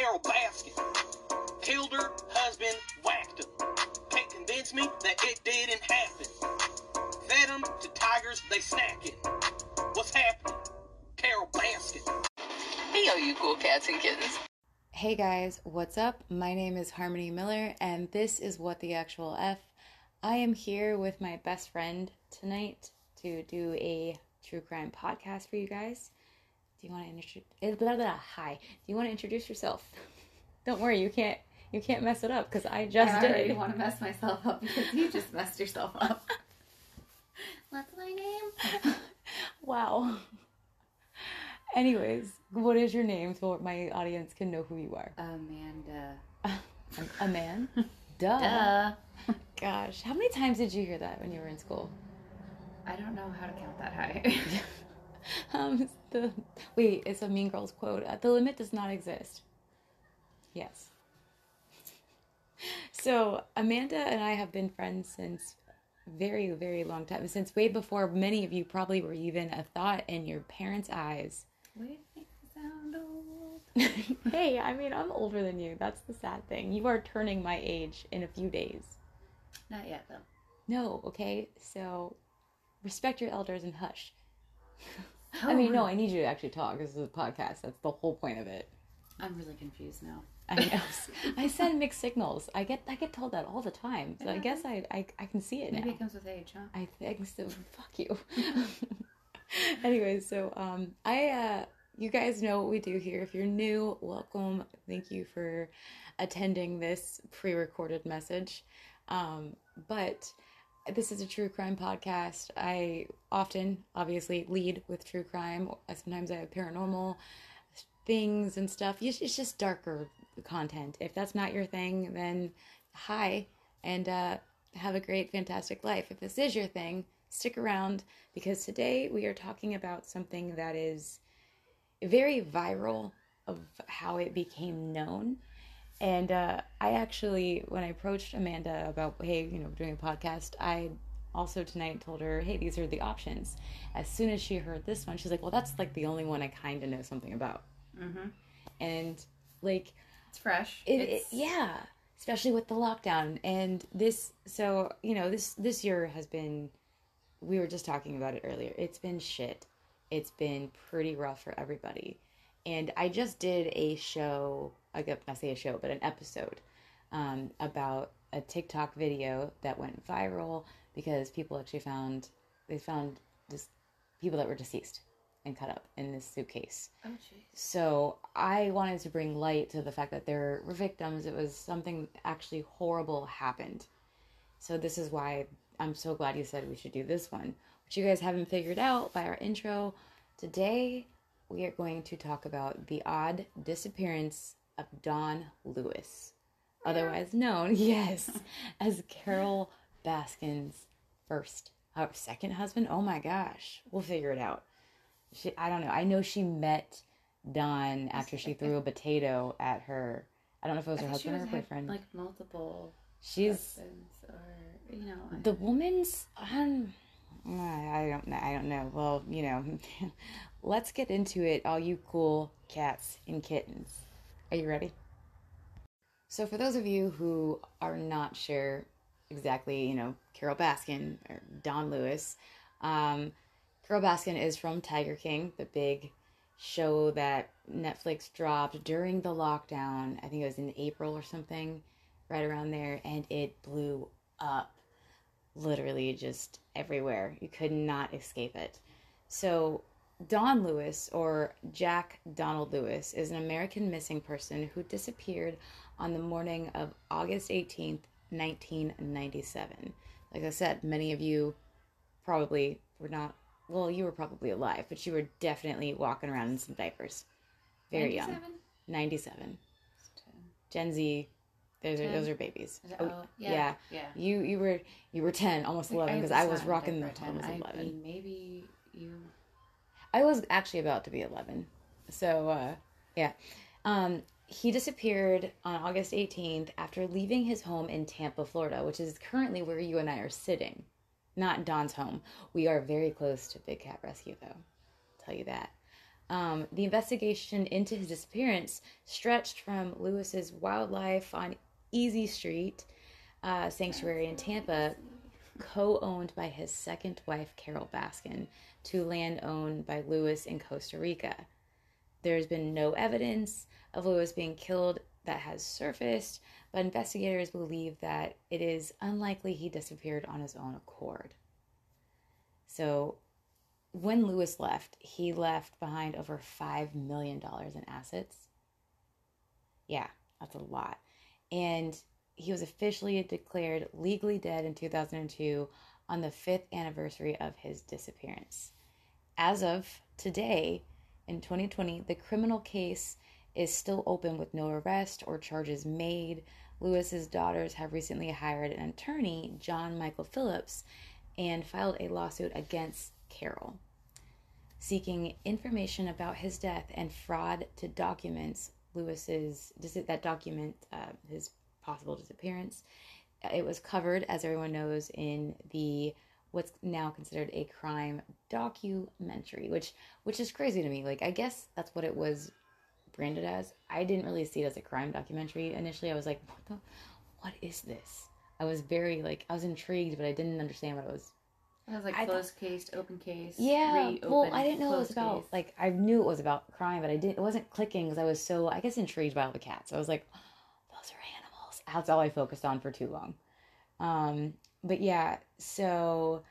Carole Baskin. Killed her husband, whacked him. Can't convince me that it didn't happen. Fed them to tigers, they snacking. What's happening? Carole Baskin. Hey, all you cool cats and kittens. Hey guys, what's up? My name is Harmony Miller, and this is What the Actual F. I am here with my best friend tonight to do a true crime podcast for you guys. Do you want to introduce? Blah, blah, hi. Do you want to introduce yourself? Don't worry, you can't. You can't mess it up because I just did. I already did. want to mess myself up because you just messed yourself up. What's my name? Wow. Anyways, what is your name so my audience can know who you are? Amanda. A man? Duh. Duh. Gosh, how many times did you hear that when you were in school? I don't know how to count that high. Um, the wait, it's a Mean Girls quote. Uh, the limit does not exist. Yes. So Amanda and I have been friends since very, very long time. Since way before many of you probably were even a thought in your parents' eyes. we make sound old. hey, I mean, I'm older than you. That's the sad thing. You are turning my age in a few days. Not yet though. No, okay? So respect your elders and hush. I mean, no, I need you to actually talk. This is a podcast. That's the whole point of it. I'm really confused now. I know. I send mixed signals. I get I get told that all the time. So I guess I, I I can see it Maybe now. it comes with age, huh? I think so. Fuck you. Anyways, so um, I uh, you guys know what we do here. If you're new, welcome. Thank you for attending this pre-recorded message. Um, but this is a true crime podcast. I often, obviously, lead with true crime. Sometimes I have paranormal things and stuff. It's it's just darker content. If that's not your thing, then hi and uh, have a great, fantastic life. If this is your thing, stick around because today we are talking about something that is very viral of how it became known. And uh, I actually, when I approached Amanda about, hey, you know, doing a podcast, I also tonight told her, hey, these are the options. As soon as she heard this one, she's like, well, that's like the only one I kind of know something about. Mm-hmm. And like, It's fresh. it, it, it's, yeah, especially with the lockdown and this. So you know, this this year has been. We were just talking about it earlier. It's been shit. It's been pretty rough for everybody. And I just did a show. I got I say a show, but an episode um, about a TikTok video that went viral because people actually found they found just people that were deceased and cut up in this suitcase. Oh jeez. So I wanted to bring light to the fact that there were victims. It was something actually horrible happened. So this is why I'm so glad you said we should do this one. Which you guys haven't figured out by our intro. Today we are going to talk about the odd disappearance of Don Lewis, otherwise known, yes, as Carole Baskin's first, uh, second husband. Oh my gosh, we'll figure it out. She, I don't know. I know she met Don after she threw a potato at her. I don't know if it was her husband or her boyfriend. like multiple She's husbands or you know. I- the woman's. Um, I don't know. I don't know. Well, you know, let's get into it, all you cool cats and kittens. Are you ready? So, for those of you who are not sure exactly, you know, Carole Baskin or Don Lewis, um, Carole Baskin is from Tiger King, the big show that Netflix dropped during the lockdown. I think it was in April or something, right around there, and it blew up literally just everywhere. You could not escape it. So, Don Lewis, or Jack Donald Lewis, is an American missing person who disappeared on the morning of August 18th, 1997. Like I said, many of you probably were not, well, you were probably alive, but you were definitely walking around in some diapers. Very young. 97? 97. Gen Z, those are, those are babies. Oh, oh, yeah. yeah. Yeah. You you were you were ten, almost eleven, because I was rocking the diaper at almost 10. I eleven. mean, maybe you. I was actually about to be 11. So, uh, yeah. Um, he disappeared on August 18th after leaving his home in Tampa, Florida, which is currently where you and I are sitting. Not Don's home. We are very close to Big Cat Rescue, though. I'll tell you that. Um, the investigation into his disappearance stretched from Lewis's wildlife on Easy Street uh, Sanctuary in Tampa, co owned by his second wife, Carole Baskin, to land owned by Lewis in Costa Rica. There's been no evidence of Lewis being killed that has surfaced, but investigators believe that it is unlikely he disappeared on his own accord. So, when Lewis left, he left behind over $5 million in assets. Yeah, that's a lot. And he was officially declared legally dead in 2002 on the fifth anniversary of his disappearance. As of today, in 2020, the criminal case is still open with no arrest or charges made. Lewis's daughters have recently hired an attorney, John Michael Phillips, and filed a lawsuit against Carole, seeking information about his death and fraud to documents Lewis's that document uh, his possible disappearance. It was covered, as everyone knows, in the what's now considered a crime documentary, which which is crazy to me. Like I guess that's what it was branded as. I didn't really see it as a crime documentary initially. I was like, what the what is this? I was very like I was intrigued, but I didn't understand what it was. It was like I closed case, open case. Yeah, well, I didn't know it was about case. like I knew it was about crime, but I didn't. It wasn't clicking because I was so I guess intrigued by all the cats. I was like, those are animals. That's all I focused on for too long. Um, but yeah, so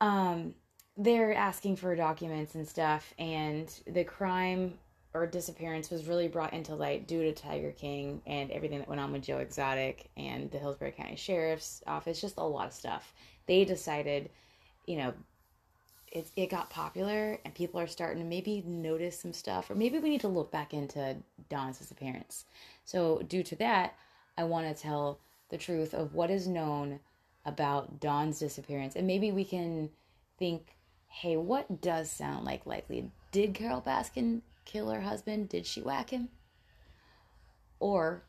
um, they're asking for documents and stuff, and the crime or disappearance was really brought into light due to Tiger King and everything that went on with Joe Exotic and the Hillsborough County Sheriff's Office. Just a lot of stuff. They decided, you know, it, it got popular and people are starting to maybe notice some stuff, or maybe we need to look back into Don's disappearance. So, due to that, I want to tell the truth of what is known about Don's disappearance, and maybe we can think, hey, what does sound like likely? Did Carole Baskin kill her husband? Did she whack him? Or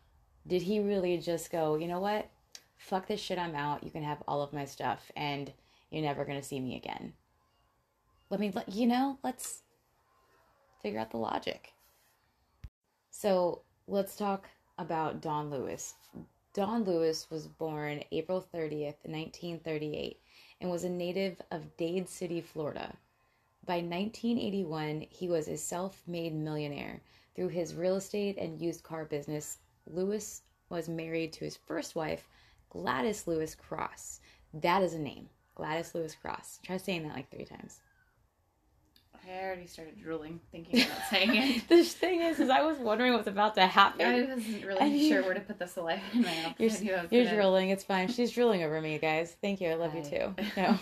did he really just go, you know what? Fuck this shit, I'm out. You can have all of my stuff, and you're never going to see me again. Let me, let you know, let's figure out the logic. So let's talk about Don Lewis. Don Lewis was born April 30th, 1938, and was a native of Dade City, Florida. By 1981, he was a self made millionaire. Through his real estate and used car business, Lewis was married to his first wife, Gladys Lewis Cross. That is a name. Gladys Lewis Cross. Try saying that like three times. I already started drooling thinking about saying it. the thing is, is I was wondering what's about to happen. I wasn't really And you- sure where to put the saliva in my mouth. You're, I knew I was you're drilling. It's fine. She's drilling over me, guys. Thank you. I love you too. No.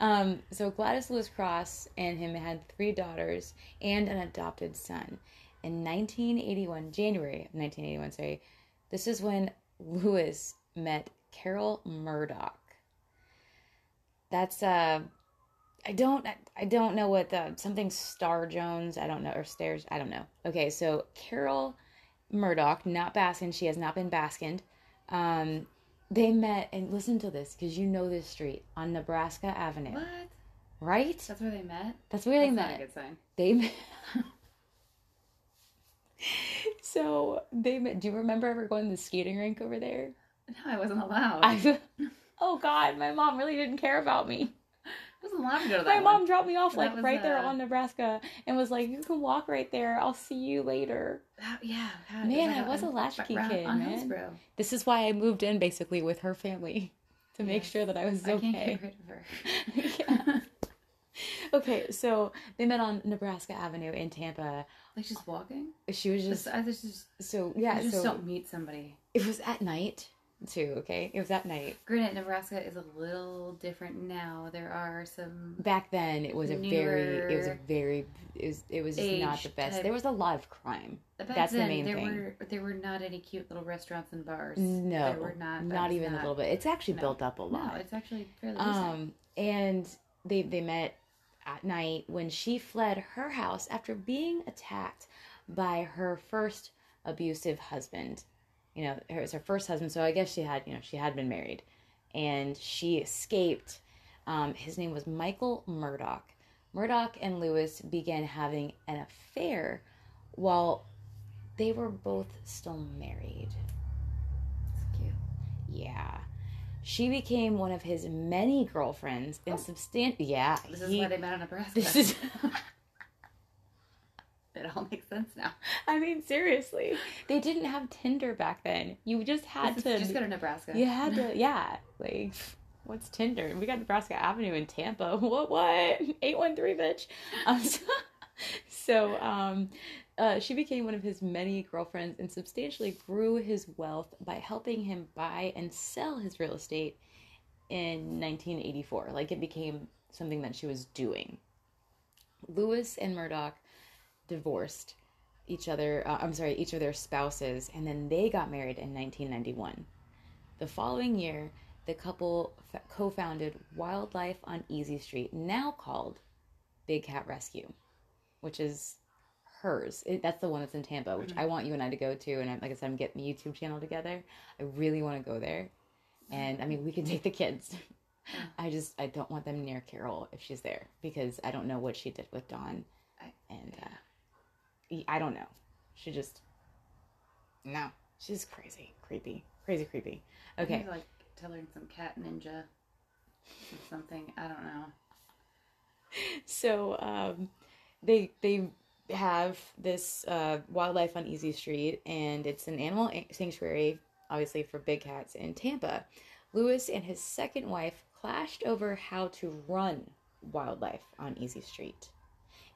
um, so Gladys Lewis Cross and him had three daughters and an adopted son. In 1981, January of 1981, sorry, this is when Lewis met Carole Murdock. That's uh I don't I don't know what the something Star Jones, I don't know, or Stairs, I don't know. Okay, so Carole Murdock, not Baskin, she has not been Baskined. Um they met and listen to this because you know this street on Nebraska Avenue, What? right? That's where they met? That's where they That's not a met. good sign. They met. so they met. Do you remember ever going to the skating rink over there? No, I wasn't allowed. I. Oh God, my mom really didn't care about me. Allowed to go to that My one. mom dropped me off like was, right there uh, on Nebraska and was like, "You can walk right there. I'll see you later." How- yeah. Man, I was on- a latchkey kid, man. Hillsborough. This is why I moved in basically with her family to make Yes. sure that I was I can't okay. get rid of her. Yeah. Okay, so they met on Nebraska Avenue in Tampa. like just walking. She was Just, I just, just, so yeah, yeah. just so don't meet somebody. it was at night too. Okay, it was at night. Granted, Nebraska is a little different now. There are some Back then, it was a very, it was a very, it was, it was just not the best. type- There was a lot of crime. Back That's the main there thing. were there were not any cute little restaurants and bars. No, there were not. not even not- a little bit. It's actually no. built up a lot. No, it's actually fairly decent. Um, and they they met at night when she fled her house after being attacked by her first abusive husband. You know, it was her first husband, so I guess she had you know she had been married, and she escaped. Um, his name was Michael Murdock. Murdock and Lewis began having an affair while they were both still married. It's cute. Yeah. She became one of his many girlfriends and substantial. Yeah. This is he- why they met in Nebraska. This is. it all makes sense now. I mean, seriously, they didn't have Tinder back then. You just had to. just go to Nebraska. You had to, yeah. Like, what's Tinder? We got Nebraska Avenue in Tampa. What? What? Eight one three, bitch. Um, so, so, um, uh, she became one of his many girlfriends and substantially grew his wealth by helping him buy and sell his real estate in 1984. Like, it became something that she was doing. Lewis and Murdock divorced each other. Uh, I'm sorry, each of their spouses, and then they got married in 1991. The following year, the couple f- co founded Wildlife on Easy Street, now called Big Cat Rescue, which is hers. It, that's the one that's in Tampa, which I want you and I to go to. And I, like I said, I'm getting the YouTube channel together. I really want to go there. And I mean, we can take the kids. I just, I don't want them near Carole if she's there because I don't know what she did with Don. I- And uh, I don't know. She just, no, she's crazy, creepy, crazy, creepy. I Okay. need to, like to learn some cat ninja or something. I don't know. so um, they they have this uh, wildlife on Easy Street, and it's an animal sanctuary, obviously for big cats in Tampa. Lewis and his second wife clashed over how to run wildlife on Easy Street.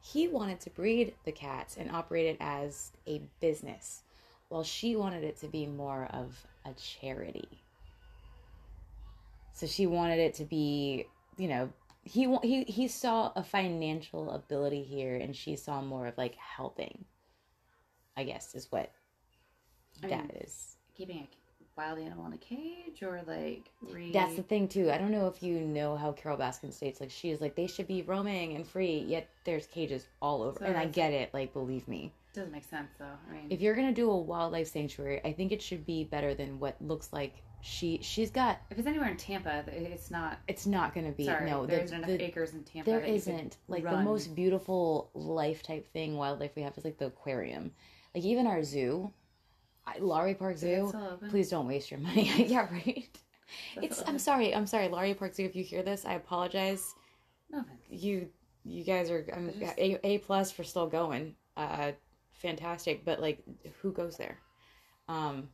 He wanted to breed the cats and operate it as a business, while she wanted it to be more of a charity. So she wanted it to be, you know, he he he saw a financial ability here, and she saw more of like helping. I guess is what I that mean, is. keeping a wild animal in a cage or like re- That's the thing too. I don't know if you know how Carole Baskin states like she is like they should be roaming and free, yet there's cages all over. So and I get it, like believe me. doesn't make sense though. I mean, If you're gonna do a wildlife sanctuary, I think it should be better than what looks like she she's got. if it's anywhere in Tampa, it's not. It's not gonna be Sorry, no. there the- enough the- acres in Tampa. There that you could isn't like the most beautiful life type thing wildlife we have is like the aquarium. Like even our zoo, I, Lowry Park Zoo. Please don't waste your money. yeah, right. That's It's. I'm sorry. I'm sorry, Lowry Park Zoo. If you hear this, I apologize. No. You, you guys are But just- a a plus for still going. Uh, fantastic. But like, who goes there? Um,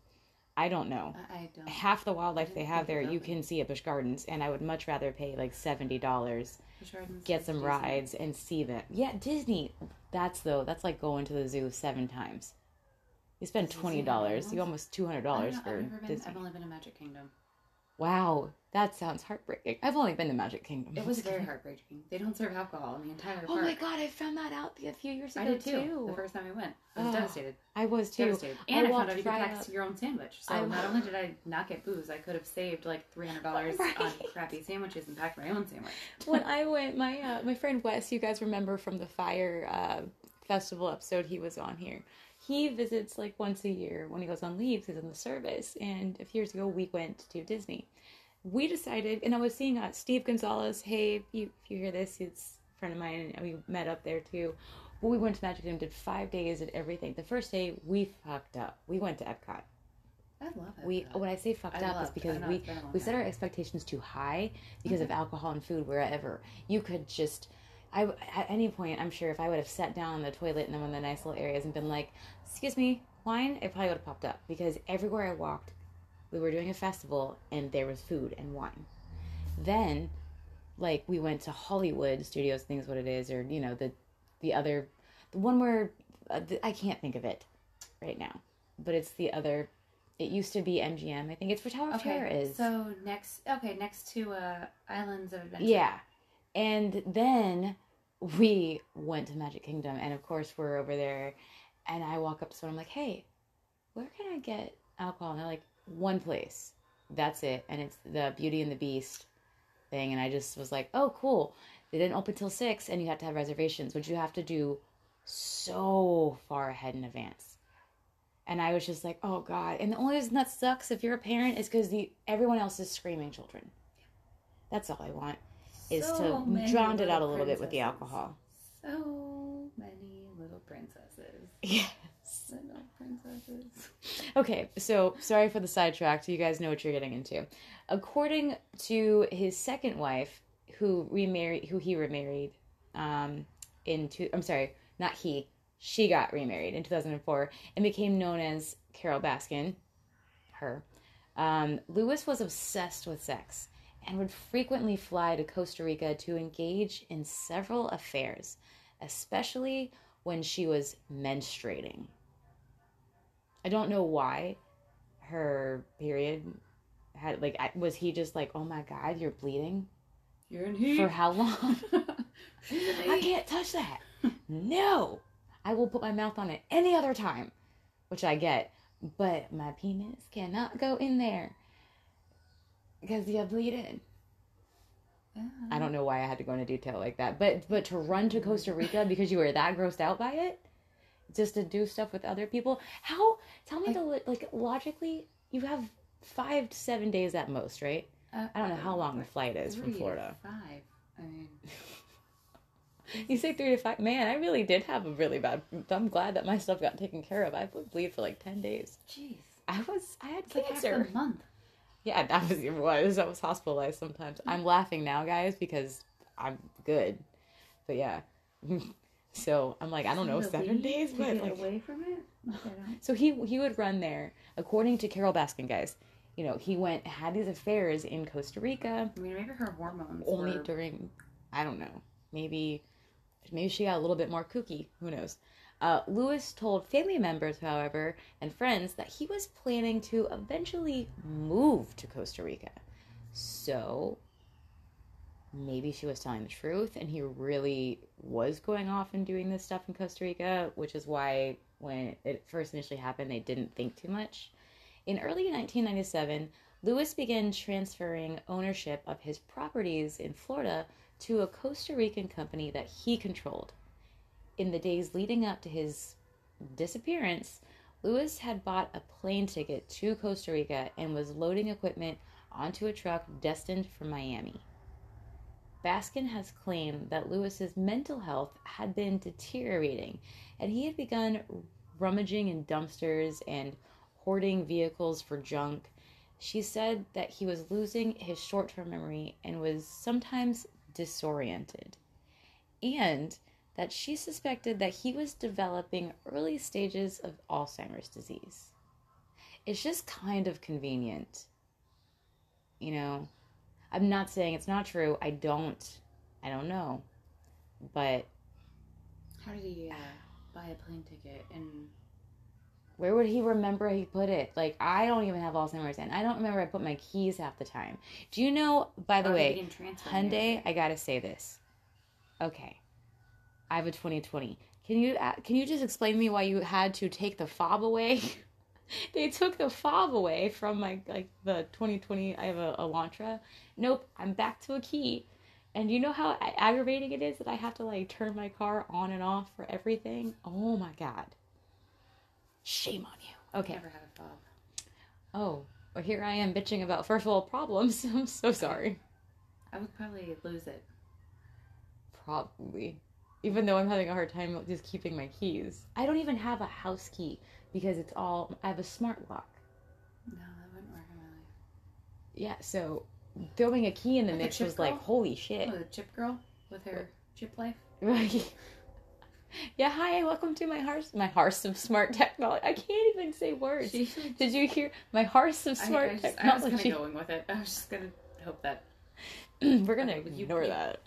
I don't know. I, I don't. Half the wildlife they have there, you can see at Busch Gardens, and I would much rather pay like seventy dollars get some Disney. rides and see them. Yeah, Disney. That's though. That's like going to the zoo seven times. You spend twenty dollars. You almost two hundred dollars for I've never been. Disney. I've only been to Magic Kingdom. Wow, that sounds heartbreaking. I've only been to Magic Kingdom. It was very heartbreaking. They don't serve alcohol in the entire Oh park. my god, I found that out a few years ago I did too. The first time I went, I was Oh, devastated. I was too. Devastated. And I, walked found out you could right pack your own sandwich. So I- not only did I not get booze, I could have saved like three hundred dollars on crappy sandwiches and packed my own sandwich. when I went, my uh, my friend Wes, you guys remember from the fire uh, festival episode, he was on here. He visits like once a year when he goes on leave. He's in the service, and a few years ago we went to Disney. We decided, and I was seeing uh, Steve Gonzalez. Hey, if you, if you hear this, he's a friend of mine, and we met up there too. But we went to Magic Kingdom, did five days, did everything. The first day we fucked up. We went to Epcot. I love it. We when I say fucked I up, love- because we it's been a long we set our expectations too high because of alcohol and food wherever you could just. I at any point, I'm sure if I would have sat down on the toilet in one of the nice little areas and been like, "Excuse me, wine," it probably would have popped up because everywhere I walked, we were doing a festival and there was food and wine. Then, like we went to Hollywood Studios, things what it is, or you know the the other the one where uh, the, I can't think of it right now, but it's the other. It used to be MGM. I think it's for Tower of Terror okay. is. So next, okay, next to uh, Islands of Adventure. Yeah. And then we went to Magic Kingdom, and of course, we're over there. And I walk up to someone, I'm like, hey, where can I get alcohol? And they're like, one place. That's it. And it's the Beauty and the Beast thing. And I just was like, oh, cool. They didn't open till six, and you have to have reservations, which you have to do so far ahead in advance. And I was just like, oh, God. And the only reason that sucks if you're a parent is because the everyone else is screaming children. That's all I want. Is So to drown it out a little bit with the alcohol. So many little princesses. Yes. Little princesses. Okay, so sorry for the sidetrack. So you guys know what you're getting into. According to his second wife, who remarried, who he remarried, um, into I'm sorry, not he, she got remarried in 2004 and became known as Carole Baskin. Her, um, Lewis was obsessed with sex and would frequently fly to Costa Rica to engage in several affairs, especially when she was menstruating. I don't know why her period had like I, was he just like oh my god you're bleeding? You're in heat. for how long? I can't touch that. No. I will put my mouth on it any other time which I get but my penis cannot go in there because you're bleeding I don't know why I had to go into detail like that but but to run to Costa Rica because you were that grossed out by it just to do stuff with other people how tell me the like logically you have five to seven days at most right Uh, I don't know how long the flight is from three to Florida. Five. I mean, You say three to five. Man, I really did have a really bad. I'm glad that my stuff got taken care of. I would bleed for like ten days. jeez. I was. I had It's like half cancer. the month. Yeah, that was it. Was I was hospitalized sometimes. I'm laughing now, guys, because I'm good. But yeah. So I'm like, I don't know, seven days, but like, away from it. Like, so he he would run there. According to Carole Baskin, guys, you know, he went had these affairs in Costa Rica. I mean, maybe her hormones only were during I don't know. Maybe maybe she got a little bit more kooky. Who knows? Uh, Lewis told family members, however, and friends that he was planning to eventually move to Costa Rica. So maybe she was telling the truth and he really was going off and doing this stuff in Costa Rica, which is why when it first initially happened, they didn't think too much. In early 1997, Lewis began transferring ownership of his properties in Florida to a Costa Rican company that he controlled. In the days leading up to his disappearance, Lewis had bought a plane ticket to Costa Rica and was loading equipment onto a truck destined for Miami. Baskin has claimed that Lewis's mental health had been deteriorating and he had begun rummaging in dumpsters and hoarding vehicles for junk. She said that he was losing his short term memory and was sometimes disoriented, and that she suspected that he was developing early stages of Alzheimer's disease. It's just kind of convenient. You know, I'm not saying it's not true. I don't, I don't know. But How did he uh, buy a plane ticket and Where would he remember he put it? Like I don't even have Alzheimer's, and I don't remember I put my keys half the time. Do you know? By the Or he way, Hyundai. I gotta say this. Okay, I have a 2020. Can you uh, can you just explain to me why you had to take the fob away? they took the fob away from my like the 2020. I have a Elantra. Nope, I'm back to a key. And you know how aggravating it is that I have to like turn my car on and off for everything. Oh my god. Shame on you. Okay. Never had a fob. Oh, well, here I am bitching about first world problems. I'm so sorry. I would probably lose it. Probably. Even though I'm having a hard time just keeping my keys. I don't even have a house key because it's all, I have a smart lock. No, that wouldn't work in my life. Yeah, so throwing a key in the Like mix chip was like, holy shit. Oh, the chip girl with her chip life. Right. Yeah, hi, welcome to my hearse, my hearse of smart technology. I can't even say words. She, Did you hear my hearse of smart I, just, I was technology? kind of going with it. I was just gonna hope that. We're gonna Okay, ignore you- that.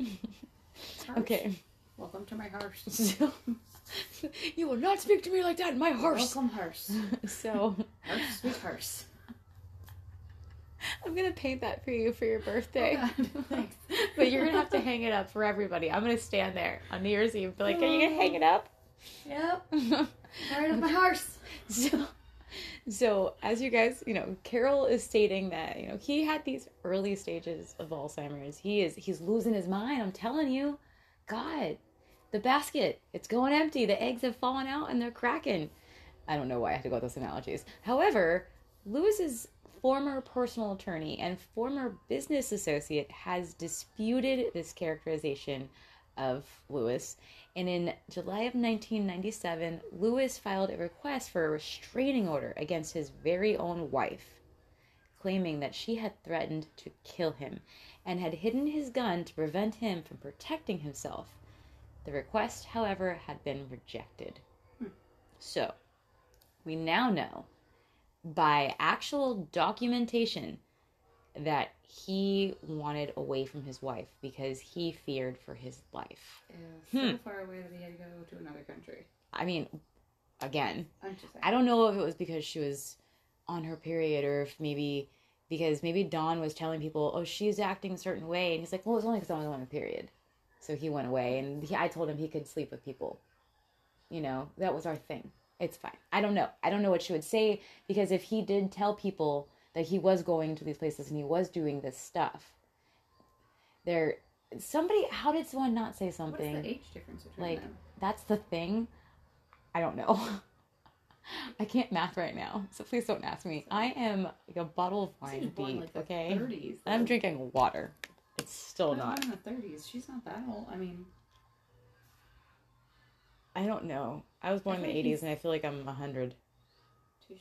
Hearse. Okay. Welcome to my hearse. So, you will not speak to me like that in my hearse. Welcome hearse. So Hearse, sweet hearse. I'm gonna paint that for you for your birthday. Oh, but you're gonna have to hang it up for everybody. I'm gonna stand there on New Year's Eve, be like, "Are you gonna hang it up?" Yep. Right up my hearse. so, so as you guys, you know, Carole is stating that you know he had these early stages of Alzheimer's. He is he's losing his mind. I'm telling you, God, the basket it's going empty. The eggs have fallen out and they're cracking. I don't know why I had to go with those analogies. However, Lewis's former personal attorney and former business associate has disputed this characterization of Lewis. And in July of 1997, Lewis filed a request for a restraining order against his very own wife, claiming that she had threatened to kill him and had hidden his gun to prevent him from protecting himself. The request, however, had been rejected. So, we now know by actual documentation that he wanted away from his wife because he feared for his life. Ew, so Hmm. far away that he had to go to another country. I mean, again, I'm just saying. I don't know if it was because she was on her period or if maybe because maybe Don was telling people, oh, she's acting a certain way. And he's like, well, it's only because I was on a period. So he went away and he, I told him he could sleep with people. You know, that was our thing. It's fine. I don't know. I don't know what she would say because if he did tell people that he was going to these places and he was doing this stuff, there, somebody, how did someone not say something? What's the age difference between like them? that's the thing i don't know i can't math right now so please don't ask me i am like a bottle of wine deep like okay 30s. i'm drinking water it's still not in the 30s. She's not that old. I mean, i don't know i was born in the 80s he's- and i feel like i'm 100 touche.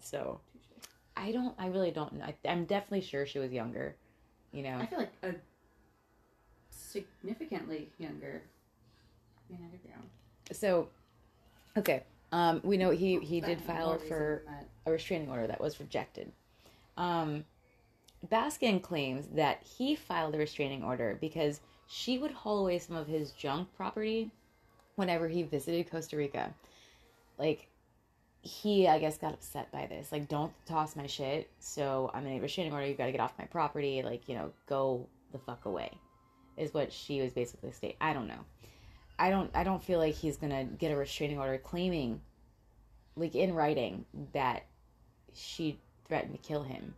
so Touche. i don't i really don't know I, i'm definitely sure she was younger you know I feel like a significantly younger Nina Brown. so okay um we know he he did file for a restraining order that was rejected. Um, Baskin claims that he filed a restraining order because she would haul away some of his junk property whenever he visited Costa Rica. Like, he, I guess, got upset by this. Like, don't toss my shit. So I'm in a restraining order. You got to get off my property. Like, you know, go the fuck away, is what she was basically stating. I don't know. I don't. I don't feel like he's gonna get a restraining order claiming, like in writing, that she threatened to kill him.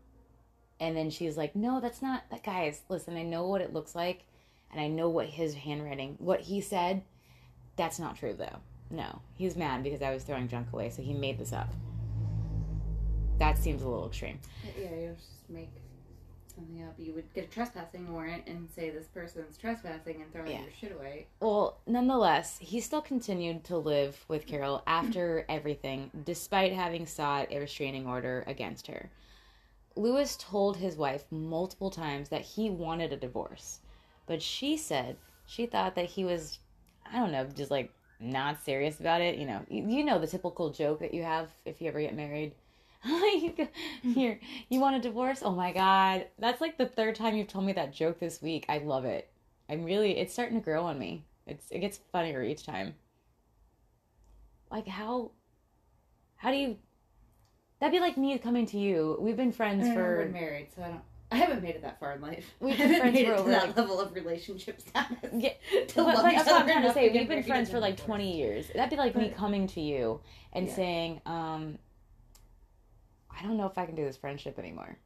And then she's like, "No, that's not that guys, listen, I know what it looks like and I know what his handwriting, what he said. That's not true though. No. He's mad because I was throwing junk away, so he made this up. That seems a little extreme. Yeah, you just make something up. You would get a trespassing warrant and say this person's trespassing and throwing Yeah. your shit away. Well, nonetheless, he still continued to live with Carole after everything, despite having sought a restraining order against her. Lewis told his wife multiple times that he wanted a divorce, but she said she thought that he was, I don't know, just like not serious about it. You know, you, you know the typical joke that you have if you ever get married. here, you want a divorce? Oh my god, that's like the third time you've told me that joke this week. I love it. I'm really, it's starting to grow on me. It's it gets funnier each time. Like how, how do you? That'd be like me coming to you. We've been friends we're for married, so I don't. I haven't made it that far in life. We've been friends for it to over, that like- level of relationship status. yeah. To But, like, that's what I'm trying to say. We've been friends for like 20 years. That'd be like me coming to you and Yeah. saying, um, I don't know if I can do this friendship anymore.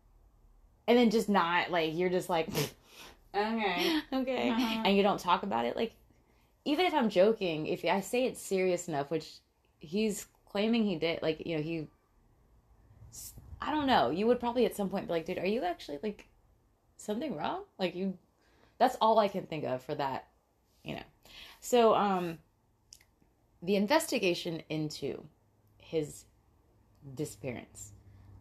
And then just not like you're just like Okay. okay, Uh-huh. and you don't talk about it. Like even if I'm joking, if I say it's serious enough, which he's claiming he did, like you know he, I don't know. You would probably at some point be like, dude, are you actually like something wrong? Like you, that's all I can think of for that, you know. So um, the investigation into his disappearance.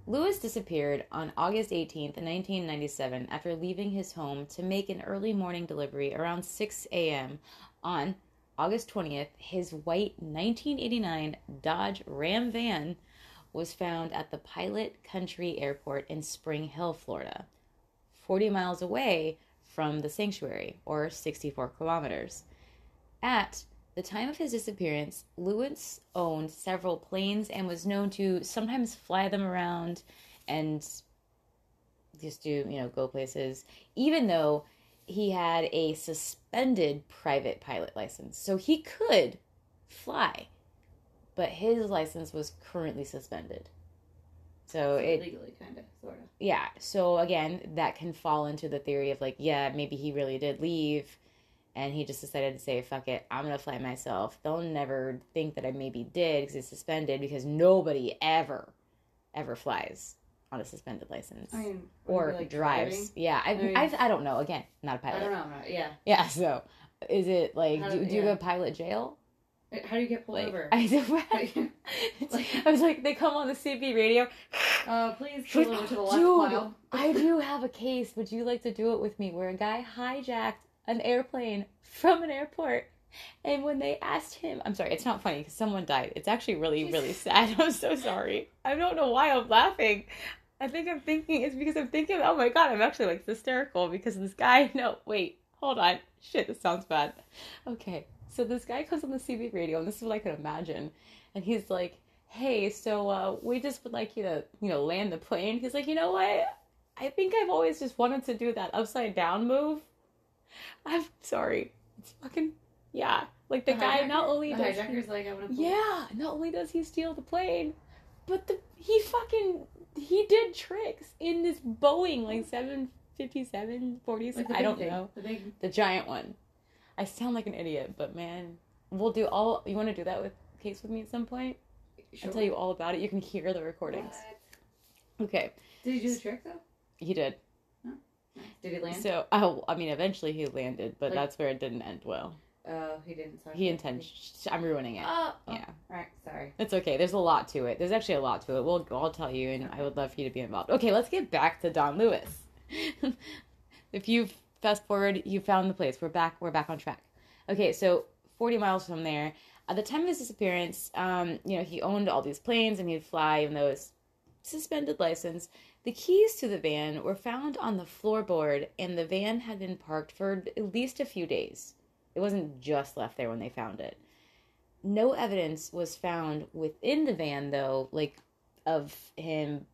Lewis disappeared on August 18th, 1997, after leaving his home to make an early morning delivery around 6 a.m. On August 20th, his white 1989 Dodge Ram van was found at the Pilot Country Airport in Spring Hill, Florida, 40 miles away from the sanctuary, or 64 kilometers. At the time of his disappearance, Lewis owned several planes and was known to sometimes fly them around and just do, you know, go places, even though he had a suspended private pilot license. So he could fly, but his license was currently suspended. So it legally, kind of, sort of. yeah so again that can fall into the theory of like yeah maybe he really did leave and he just decided to say fuck it i'm gonna fly myself they'll never think that i maybe did because it's suspended because nobody ever ever flies on a suspended license I mean, or like drives. driving? Yeah, I, I mean- I, I don't know. Again, not a pilot. I don't know. Not- Yeah. Yeah, so is it like do, do- do you yeah. go pilot jail? How do you get pulled Like over? I, Like- I was like they come on the CB radio. Uh, please pull over to the left Dude. I do have a case. Would you like to do it with me? Where a guy hijacked an airplane from an airport, and when they asked him, I'm sorry, it's not funny because someone died. It's actually really, really sad. I'm so sorry. I don't know why I'm laughing. I think I'm thinking it's because I'm thinking, oh my god, I'm actually like hysterical because this guy. No, wait, hold on. Shit, this sounds bad. Okay, so this guy comes on the CB radio, and this is what I could imagine, and he's like, "Hey, so uh, we just would like you to, you know, land the plane." He's like, "You know what? I think I've always just wanted to do that upside down move." I'm sorry. It's fucking yeah. Like the, guy hijacker- not only the does he- like, I want to. yeah, not only does he steal the plane, but the he fucking he did tricks in this Boeing like 757 47 I don't thing. know. The big. The giant one. I sound like an idiot, but man, we'll do all you want to do that with case with me at some point? I'll tell you all about it. You can hear the recordings. What? Okay. Did he do the trick though? He did. Oh, did he land? So, oh, I mean, eventually he landed, but Like- that's where it didn't end well. Oh, he didn't. Sorry. He intends. I'm ruining it. Oh. oh. Yeah. All right. Sorry. It's okay. There's a lot to it. There's actually a lot to it. We'll I'll tell you, and I would love for you to be involved. Okay, let's get back to Don Lewis. if you fast forward, you found the place. We're back. We're back on track. Okay, so 40 miles from there. At the time of his disappearance, um, you know, he owned all these planes and he'd fly, though it's suspended license. The keys to the van were found on the floorboard, and the van had been parked for at least a few days. It wasn't just left there when they found it. No evidence was found within the van, though, like of him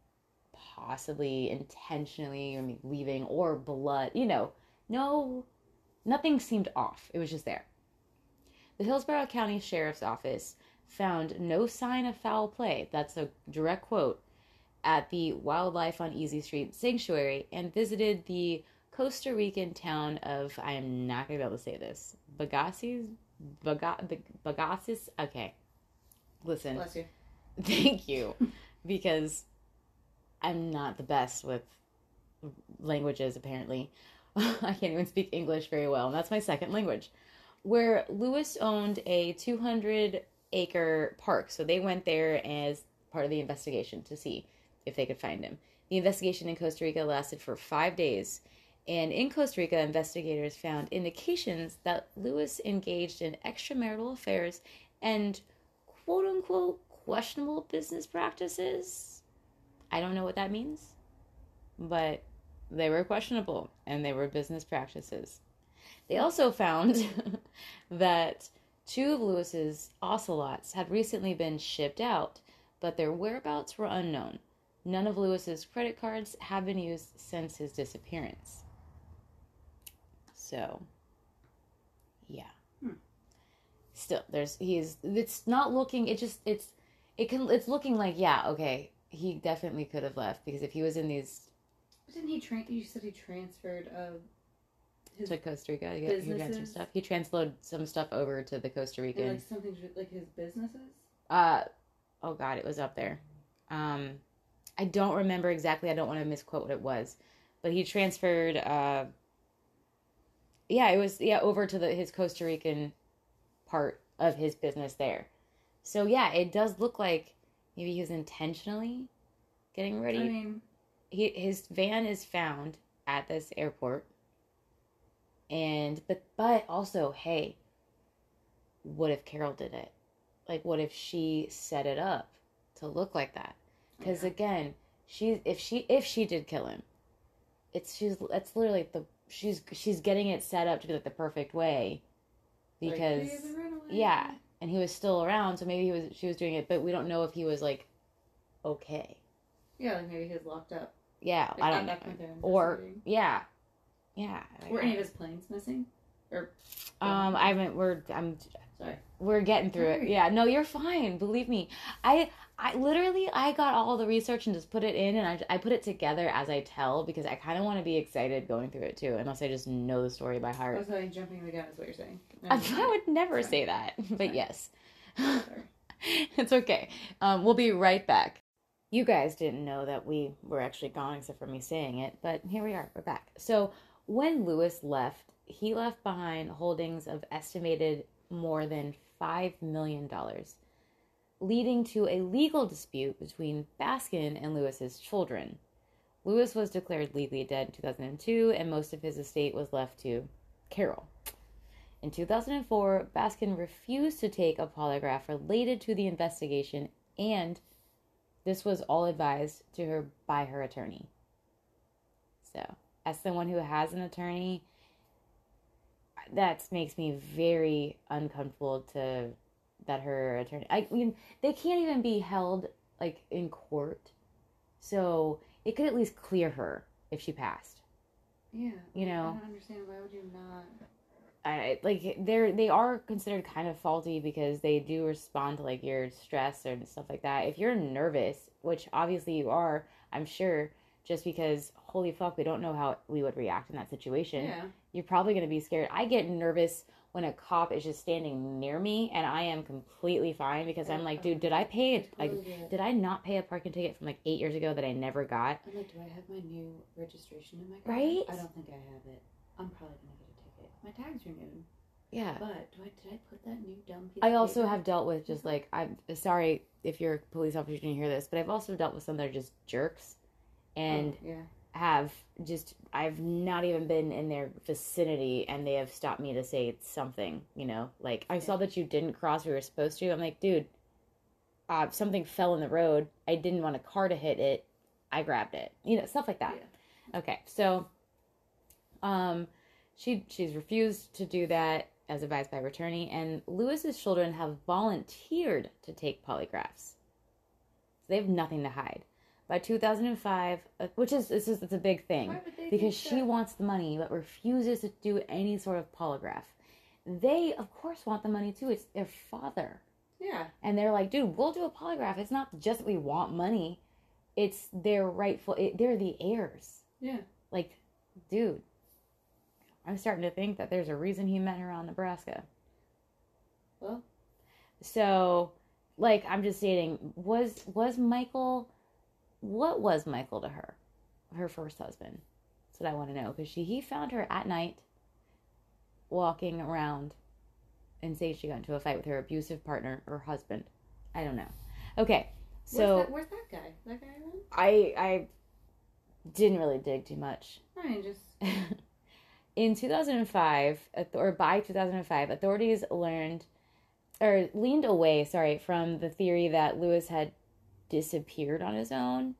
possibly intentionally leaving or blood. You know, no, nothing seemed off. It was just there. The Hillsborough County Sheriff's Office found no sign of foul play. That's a direct quote at the Wildlife on Easy Street Sanctuary and visited the Costa Rican town of I am not gonna be able to say this Bagasis Baga, Bagasis. Okay, listen. Bless you. Thank you, because I'm not the best with languages. Apparently, I can't even speak English very well, and that's my second language. Where Lewis owned a 200 acre park, so they went there as part of the investigation to see if they could find him. The investigation in Costa Rica lasted for five days, and in Costa Rica, investigators found indications that Lewis engaged in extramarital affairs and quote unquote questionable business practices. I don't know what that means, but they were questionable and they were business practices. They also found that two of Lewis's ocelots had recently been shipped out, but their whereabouts were unknown. None of Lewis's credit cards have been used since his disappearance. So, yeah. Hmm. Still, there's he's it's not looking. It just it's it can it's looking like yeah okay he definitely could have left because if he was in these didn't he train? You said he transferred uh, his to Costa Rica get he ran some stuff. He transloaded some stuff over to the Costa and, Rican. like something like his businesses. Uh oh god, it was up there. Um I don't remember exactly. I don't want to misquote what it was. But he transferred uh yeah, it was yeah, over to the his Costa Rican part of his business there. So yeah, it does look like maybe he was intentionally getting ready. I mean, he his van is found at this airport and but but also hey what if carole did it like what if she set it up to look like that oh, because Yeah. again she if she if she did kill him it's she's it's literally the she's she's getting it set up to be like the perfect way because "He hasn't run away." yeah and he was still around so maybe he was she was doing it but we don't know if he was like okay yeah, like maybe he was locked up. Yeah Like, i don't know that point they're or yeah yeah were any of his planes missing? Or um i haven't we're i'm sorry, we're getting through it. Yeah no you're fine believe me. I i literally i got all the research and just put it in and i, I put it together as i tell because i kind of want to be excited going through it too unless i just know the story by I heart. Was like jumping the gun is what you're saying. I, I would never Sorry. say that but Sorry. yes. It's okay. Um, we'll be right back you guys didn't know that we were actually gone except for me saying it, but here we are. We're back. So when Lewis left, he left behind holdings of estimated more than $5 million, leading to a legal dispute between Baskin and Lewis's children. Lewis was declared legally dead in 2002, and most of his estate was left to Carole. In 2004, Baskin refused to take a polygraph related to the investigation, and this was all advised to her by her attorney. So, as someone who has an attorney, that makes me very uncomfortable to that her attorney. I mean, they can't even be held like in court, so it could at least clear her if she passed. Yeah. You know. I don't understand. Why would you not? I like they're they are considered kind of faulty because they do respond to like your stress and stuff like that. If you're nervous, which obviously you are, I'm sure, just because holy fuck, we don't know how we would react in that situation. Yeah. You're probably gonna be scared. I get nervous when a cop is just standing near me and I am completely fine because I'm like, dude, did I pay it? Like, did I not pay a parking ticket from like eight years ago that I never got? I'm like, do I have my new registration in my car? Right? I don't think I have it. I'm probably gonna get a ticket. My tag's renewed. Yeah. But do I did I put that new dumb piece? I also have dealt with just like I'm sorry if you're a police officer you didn't hear this, but I've also dealt with some that are just jerks and Oh, yeah. have just I've not even been in their vicinity and they have stopped me to say something, you know, like I saw that you didn't cross we were supposed to. I'm like, dude, uh, something fell in the road. I didn't want a car to hit it. I grabbed it. You know, stuff like that. Okay, so um she she's refused to do that as advised by her attorney, and Lewis's children have volunteered to take polygraphs. They have nothing to hide. By 2005, uh, which is this is it's a big thing Why would they because she that? wants the money but refuses to do any sort of polygraph. They of course want the money too. It's their father. Yeah. And they're like, dude, we'll do a polygraph. It's not just that we want money. It's their rightful it, they're the heirs. Yeah. Like, dude, I'm starting to think that there's a reason he met her on Nebraska. Well, So, like, I'm just stating, was was Michael, what was Michael to her, her first husband? That's what I want to know because she he found her at night, walking around, and say she got into a fight with her abusive partner or husband. I don't know. Okay, so where's that, where's that guy? That guy around? I I didn't really dig too much. I mean, just In 2005, or by 2005, authorities learned or leaned away, sorry, from the theory that Lewis had disappeared on his own.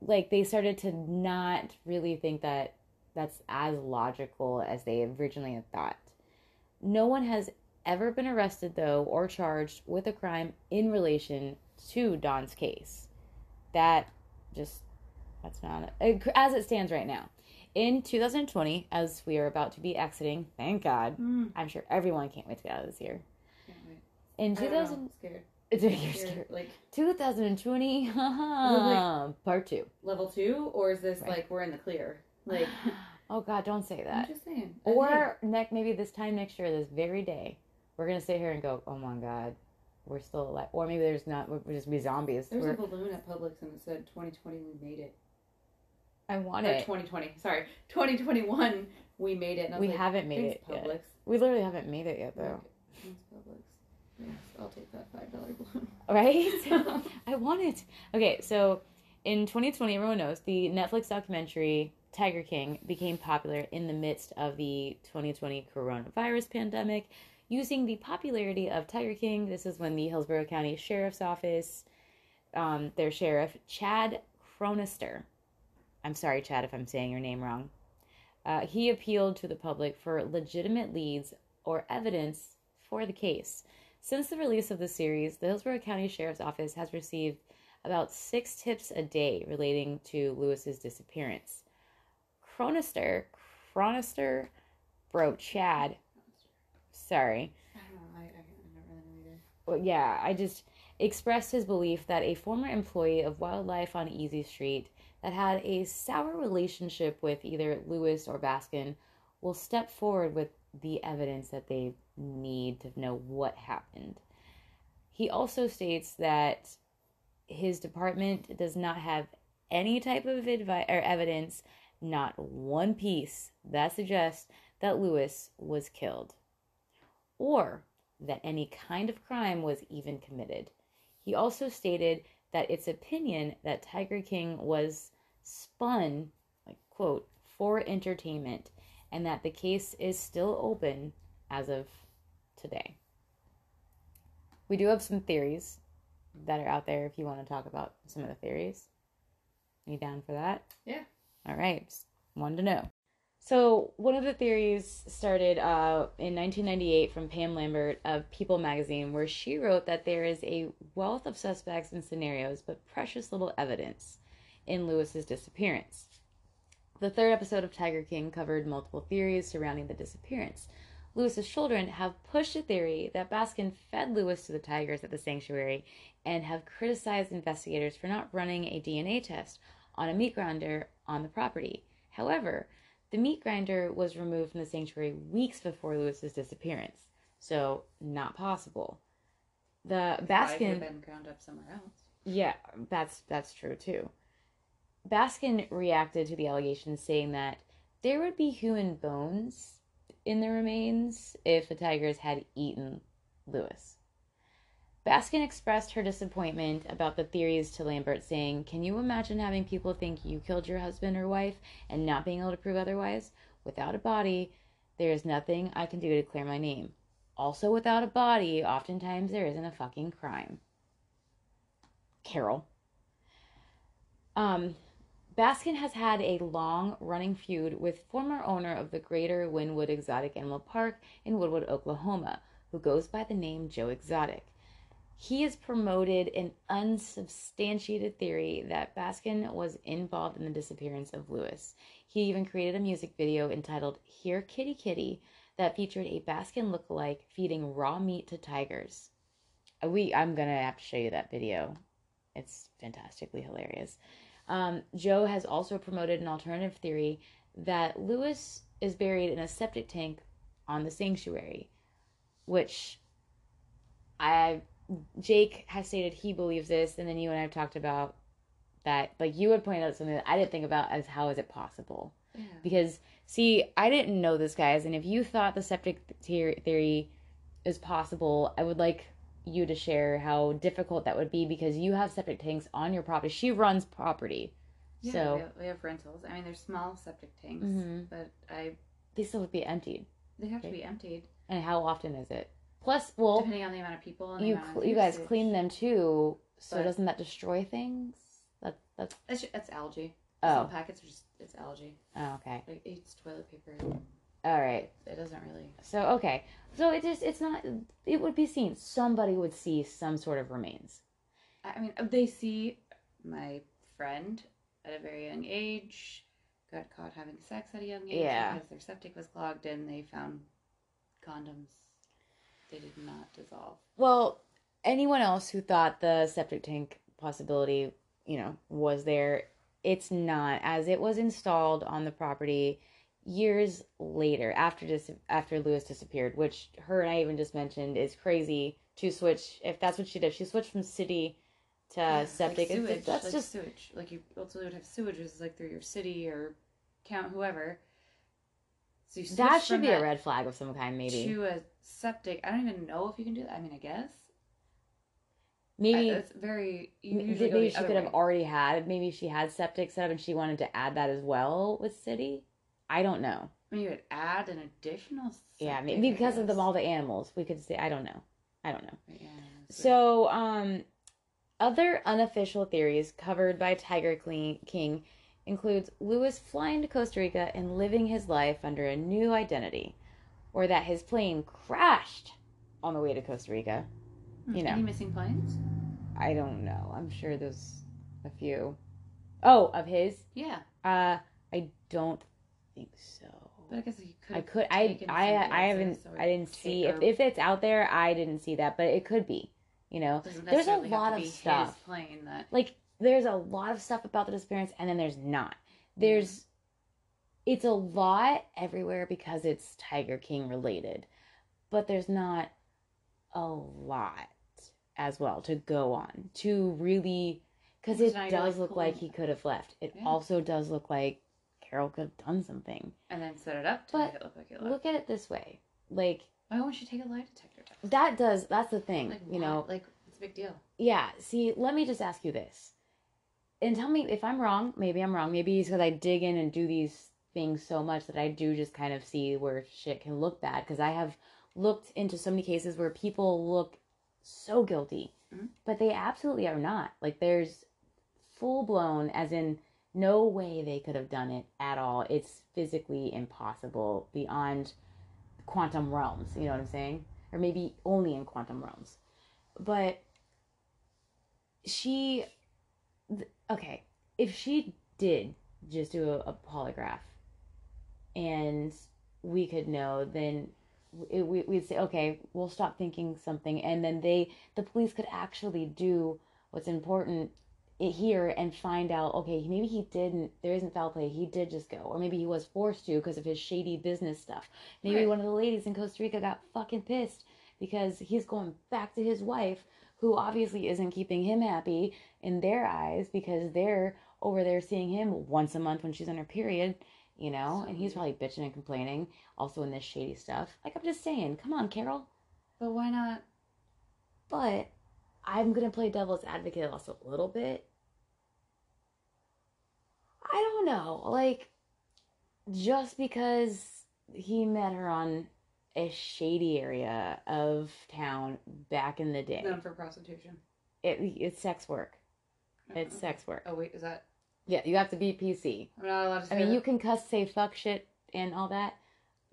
Like they started to not really think that that's as logical as they originally had thought. No one has ever been arrested though or charged with a crime in relation to Don's case. That just that's not as it stands right now. In 2020, as we are about to be exiting, thank God. mm, I'm sure everyone can't wait to get out of this year. can't wait. In I don't know, 2000, scared. you're Scared. scared. Like 2020, haha, part two. level two, or is this Right. like we're in the clear? Like oh God, don't say I'm that. just saying. I Or neck maybe this time next year, this very day, we're gonna sit here and go, oh my God, we're still alive. Or maybe there's not. We're just be zombies. There's We're- a balloon at Publix and it said 2020 we made it. I want Or it. 2020, sorry, 2021 we made it. And We like, haven't made "Thanks, it yet." Publix. We literally haven't made it yet, though. Thanks, Publix. Yes, I'll take that five dollar balloon. Right? I want it. Okay, so in 2020, everyone knows the Netflix documentary Tiger King became popular in the midst of the 2020 coronavirus pandemic. Using the popularity of Tiger King, this is when the Hillsborough County Sheriff's Office, um, their sheriff, Chad Chronister, I'm sorry, Chad, if I'm saying your name wrong, uh, he appealed to the public for legitimate leads or evidence for the case. Since the release of the series, the Hillsborough County Sheriff's Office has received about six tips a day relating to Lewis's disappearance. Chronister, Chronister, bro, Chad, sorry, I. I, well, yeah, I just expressed his belief that a former employee of Wildlife on Easy Street that had a sour relationship with either Lewis or Baskin will step forward with the evidence that they need to know what happened. He also states that his department does not have any type of advi- or evidence, not one piece that suggests that Lewis was killed or that any kind of crime was even committed. He also stated that it's opinion that Tiger King was spun, like quote, for entertainment and that the case is still open as of today. We do have some theories that are out there if you want to talk about some of the theories. Are you down for that? Yeah. All right. Just wanted to know. So, one of the theories started uh, in 1998 from Pam Lambert of People magazine, where she wrote that there is a wealth of suspects and scenarios, but precious little evidence in Lewis's disappearance. The third episode of Tiger King covered multiple theories surrounding the disappearance. Lewis's children have pushed a theory that Baskin fed Lewis to the tigers at the sanctuary and have criticized investigators for not running a DNA test on a meat grinder on the property. However, the meat grinder was removed from the sanctuary weeks before Lewis's disappearance, so not possible. The Baskin been ground up somewhere else. yeah, that's that's true too. Baskin reacted to the allegations saying that there would be human bones in the remains if the tigers had eaten Lewis. Baskin expressed her disappointment about the theories to Lambert, saying, Can you imagine having people think you killed your husband or wife and not being able to prove otherwise? Without a body, there is nothing I can do to clear my name. Also, without a body, oftentimes there isn't a fucking crime. Carole. Um, Baskin has had a long running feud with former owner of the Greater Wynnewood Exotic Animal Park in Woodwood, Oklahoma, who goes by the name Joe Exotic. He has promoted an unsubstantiated theory that Baskin was involved in the disappearance of Lewis. He even created a music video entitled Here Kitty Kitty that featured a Baskin lookalike feeding raw meat to tigers. Uh, We I'm gonna have to show you that video. It's fantastically hilarious. Um, Joe has also promoted an alternative theory that Lewis is buried in a septic tank on the sanctuary, which I Jake has stated he believes this, and then you and I have talked about that. Like you would point out something that I didn't think about as how is it possible? Yeah. Because see, I didn't know this, guys, and if you thought the septic theory is possible, I would like you to share how difficult that would be because you have septic tanks on your property. She runs property, Yeah, so we have, we have rentals. I mean, they're small septic tanks, Mhm. but I they still would be emptied. they have to be emptied And how often is it? Plus, well, depending on the amount of people. And you of you guys clean them too, so But- doesn't that destroy things? That that's oh. It's, it's algae. Oh. Some packets are just it's algae. oh, okay. It eats toilet paper. All right. It doesn't really. So okay, so it just it's not. It would be seen. Somebody would see some sort of remains. I I mean, uh, they see my friend at a very young age got caught having sex at a young age Yeah. because their septic was clogged and they found condoms. They did not dissolve. Well, anyone else who thought the septic tank possibility, you know, was there, it's not, as it was installed on the property years later after dis- after Lewis disappeared, which her and I even just mentioned is crazy to switch. If that's what she did, she switched from city to Yeah, septic. Like sewage. that's like just sewage. Like you also would have sewage is like through your city or count whoever. So you that should be a red flag of some kind, maybe. to a septic. I don't even know if you can do that. I mean, I guess. maybe I- it's very. You M- usually go maybe she could have already had maybe she had septic set up and she wanted to add that as well with city i don't know I mean, you would add an additional. Septic, yeah maybe because of the them all the animals we could say i don't know i don't know Yeah, so um other unofficial theories covered by tiger king includes lewis flying to costa rica and living his life under a new identity or that his plane crashed on the way to costa rica Hmm, you know. Any missing planes? i don't know i'm sure there's a few oh of his Yeah, Uh, I don't think so. but I guess you could. I could. I. I. I haven't. I didn't see if if it's out there. I didn't see that, but it could be. You know, there's a necessarily have to lot of stuff. plane that. like there's a lot of stuff about the disappearance, and then there's not. There's. It's a lot everywhere because it's Tiger King related, but there's not a lot as well to go on to really because it does look like he could have left. It Yeah. also does look like Carole could have done something. And then set it up to But make it look like. Look at it this way, like Why won't she take a lie detector test? that does. That's the thing, Like, you why? know. like it's a big deal. Yeah. See, let me just ask you this, and tell me if I'm wrong. Maybe I'm wrong. Maybe it's because I dig in and do these things so much that I do just kind of see where shit can look bad. Because I have looked into so many cases where people look so guilty, Mhm. but they absolutely are not. Like there's full blown, as in no way they could have done it at all. It's physically impossible beyond quantum realms. You know what I'm saying? Or maybe only in quantum realms. But she, th- okay, if she did just do a, a polygraph and we could know, then it, we, we'd say, okay, we'll stop thinking something. And then they, the police could actually do what's important here and find out, okay, maybe he didn't, there isn't foul play, he did just go. Or maybe he was forced to because of his shady business stuff. Maybe Right. one of the ladies in Costa Rica got fucking pissed because he's going back to his wife, who obviously isn't keeping him happy in their eyes because they're over there seeing him once a month when she's on her period, you know, and he's probably bitching and complaining also in this shady stuff. Like, I'm just saying, come on, Carole. But why not? But I'm gonna play devil's advocate also a little bit. I don't know, like just because he met her on a shady area of town back in the day, Known for prostitution. it, it's sex work. It's Uh-uh. sex work. Oh wait, is that? Yeah, you have to be PC. I'm not allowed to. Say I mean, that? you can cuss, say fuck shit, and all that,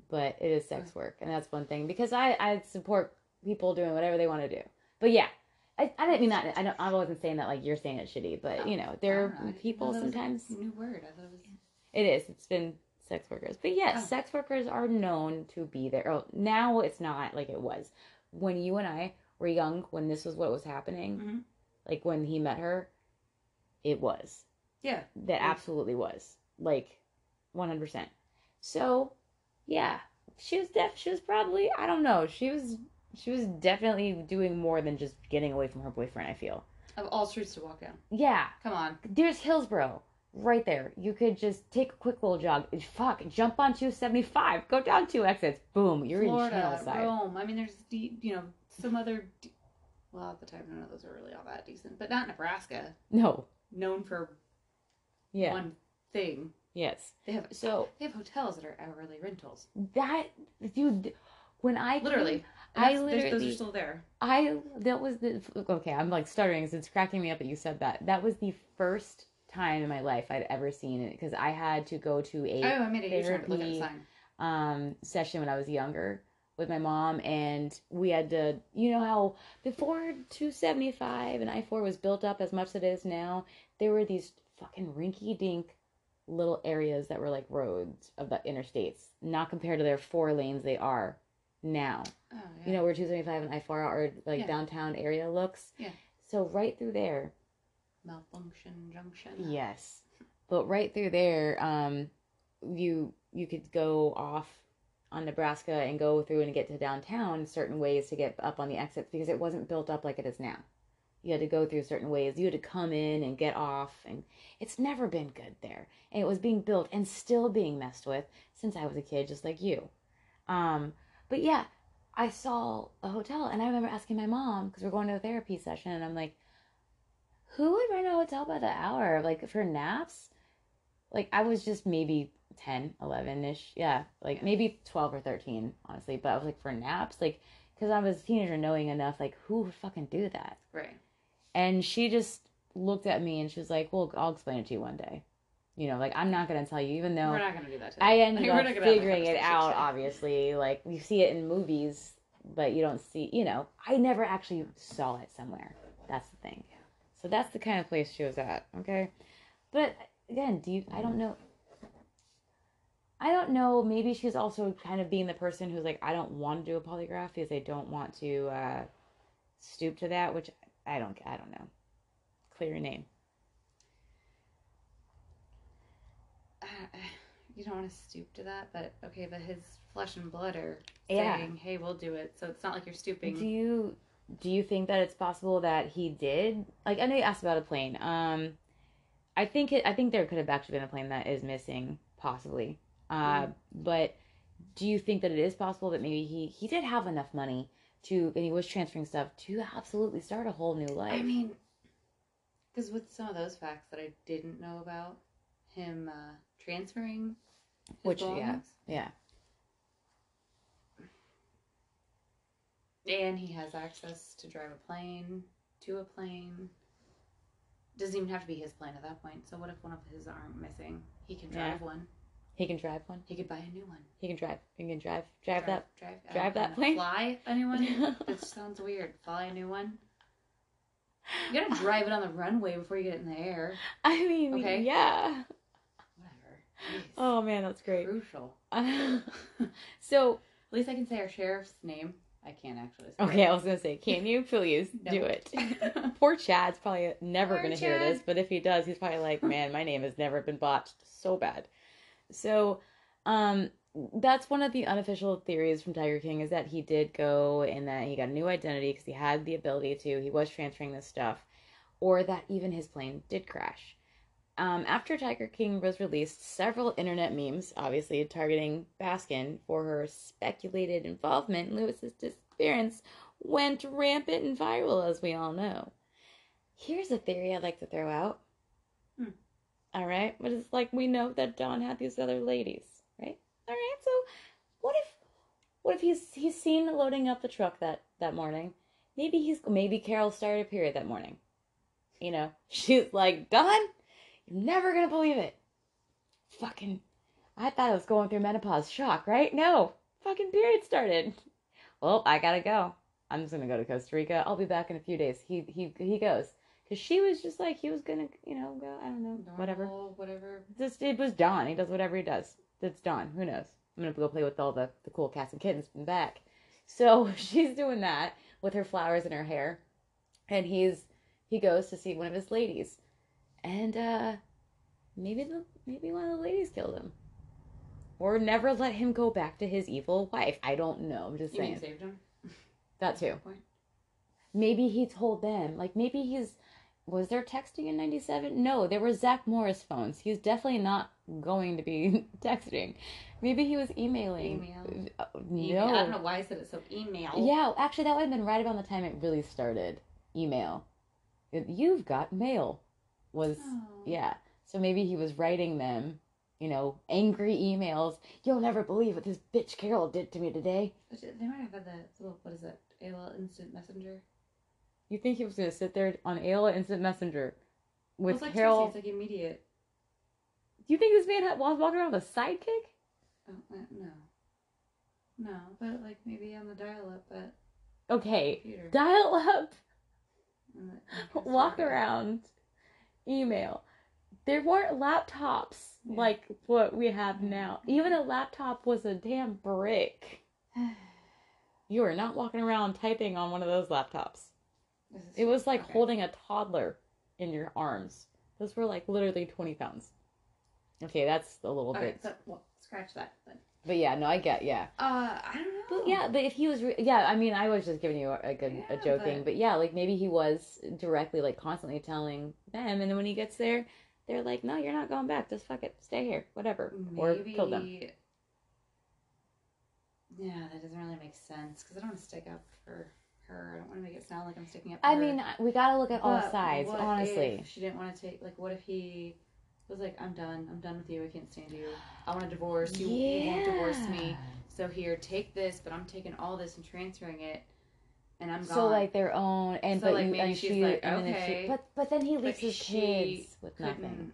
but it is sex uh-huh. work, and that's one thing. Because I I support people doing whatever they want to do. But yeah, I, I didn't mean that. I don't. I wasn't saying that like you're saying it's shitty, but you oh, know, there are people know that a sometimes. New word. I thought it was. It is. It's been sex workers, but yes, Oh. sex workers are known to be there. Oh, now it's not like it was when you and I were young. When this was what was happening, Mhm. like when he met her, it was. Yeah. That Yeah. absolutely was like, one hundred percent. So, yeah, she was def. She was probably I don't know. She was she was definitely doing more than just getting away from her boyfriend. I feel. Of all streets to walk down. Yeah, Come on. there's Hillsborough right there. You could just take a quick little jog. Fuck, jump on 275, go down two exits. Boom, you're in Florida, Channelside. Rome. I mean, there's you know some other. De- well, at the time, none of those were really all that decent, but not Nebraska. No, Known for yeah, one thing. yes. They have So they have hotels that are hourly rentals. that dude, when I Literally. came- I there's- those are still there. I that was the okay. I'm like stuttering because it's cracking me up that you said that. That was the first time in my life I'd ever seen it because I had to go to a Oh, I made a U-turn to look at the therapy- um, session when I was younger with my mom, and we had to, you know, how before 275 and I 4 was built up as much as it is now, there were these fucking rinky dink little areas that were like roads of the interstates, not compared to their four lanes they are now. Oh, yeah. You know, where 275 and I 4 are like Yeah. downtown area looks. Yeah. So right through there, malfunction junction. Yes. But right through there, um, you you could go off on Nebraska and go through and get to downtown certain ways to get up on the exits because it wasn't built up like it is now. You had to go through certain ways. You had to come in and get off, and it's never been good there. And it was being built and still being messed with since I was a kid, just like you. Um, but yeah, I saw a hotel, and I remember asking my mom because we're going to a therapy session, and I'm like, who would rent a hotel by the hour like for naps like i was just maybe 10 11ish yeah like Yeah. maybe 12 or 13 honestly but i was like for naps like because i was a teenager knowing enough like who would fucking do that Right. and she just looked at me and she was like well i'll explain it to you one day you know like i'm not gonna tell you even though We're not gonna do that today. I ended We're up not gonna have that figuring it out, obviously. Like, you see it in movies, but you don't see, you know, I never actually saw it somewhere. That's the thing. So that's the kind of place she was at, okay? But again, do you, I don't know. I don't know. Maybe she's also kind of being the person who's like, I don't want to do a polygraph because I don't want to uh, stoop to that, which I don't, I don't know. Clear your name. Uh, you don't want to stoop to that, but okay, but his flesh and blood are Yeah. saying, "Hey, we'll do it." So it's not like you're stooping. Do you do you think that it's possible that he did? Like, I know you asked about a plane. Um, I think it. I think there could have actually been a plane that is missing, possibly. Uh, Mm. but do you think that it is possible that maybe he he did have enough money to, and he was transferring stuff to absolutely start a whole new life? I mean, because with some of those facts that I didn't know about him uh, transferring, Which, yeah. yeah, and he has access to drive a plane to a plane. Doesn't even have to be his plane at that point. So what if one of his aren't missing? He can Yeah. drive one. he can drive one. He could buy a new one. He can drive. He can drive. Drive, that. drive, drive that plane? Fly a new one. that sounds weird. Fly a new one. You gotta drive it on the runway before you get it in the air. I mean, Okay. yeah. Whatever. Jeez. Oh man, that's great. Crucial. so At least I can say our sheriff's name. I can't actually. Okay, it. I was gonna say, can you please No. do it? Poor Chad's probably never Poor gonna hear this, but if he does, he's probably like, man, my name has never been botched so bad. So, um, that's one of the unofficial theories from Tiger King is that he did go and that he got a new identity because he had the ability to. He was transferring this stuff, or that even his plane did crash. Um, after Tiger King was released, several internet memes, obviously targeting Baskin for her speculated involvement in Lewis's disappearance, went rampant and viral, as we all know. Here's a theory I'd like to throw out. Hmm. All right, but it's like we know that Don had these other ladies, right? All right, so what if, what if he's he's seen loading up the truck that that morning? Maybe he's maybe Carole started a period that morning. You know, she's like, Don, you're never gonna believe it. Fucking, I thought I was going through menopause shock, right? No, fucking period started. Well, I gotta go. I'm just gonna go to Costa Rica. I'll be back in a few days. He he he goes because she was just like he was gonna you know go. I don't know whatever. Normal, Whatever. Just it was Don. He does whatever he does. It's Don. Who knows? I'm gonna go play with all the the cool cats and kittens the back. So she's doing that with her flowers in her hair, and he's he goes to see one of his ladies, and uh maybe the maybe one of the ladies killed him, or never let him go back to his evil wife. I don't know. I'm just You mean saying saved him? that too. Maybe he told them. Like maybe he's was there texting in 97? No, there were Zach Morris phones. He's definitely not going to be texting. Maybe he was emailing. Email. Uh, Email. no. I don't know why I said it so. Email. Yeah, actually that would have been right around the time it really started. Email. You've got mail was Oh. yeah. So maybe he was writing them, you know, angry emails. You'll never believe what this bitch Carole did to me today. They might have had that little. What is it? AOL Instant Messenger. You think he was gonna sit there on AOL Instant Messenger with it's like Carole? It's like immediate. Do you think this man had, was walking around with a sidekick? Oh, no. No, but like maybe on the dial-up but. Okay, dial up, on the- on the walk around, email. There weren't laptops Yeah. like what we have now. Even a laptop was a damn brick. You are not walking around typing on one of those laptops. It was like okay. holding a toddler in your arms. Those were like literally 20 pounds. Okay, that's a little Okay, bit. so well, scratch that then. But yeah, no, I get, yeah. Uh, I don't know. But yeah, but if he was, re- yeah, I mean, I was just giving you a, a good, a Yeah, joking, but- but... yeah, like maybe he was directly, like, constantly telling them, and then when he gets there, they're like, "No, you're not going back. Just fuck it, stay here, whatever, or kill them." Yeah, that doesn't really make sense because I don't want to stick up for her. I don't want to make it sound like I'm sticking up. For I her. mean, we gotta look at all sides, honestly. she didn't want to take. Like, what if he was like, "I'm done. I'm done with you. I can't stand you. I want a divorce. You, you won't divorce me. So here, take this, but I'm taking all this and transferring it, and I'm gone." So like their own, and So, but like, you, maybe and she's she, like, and then she, okay, but but then he leaves his kids with nothing.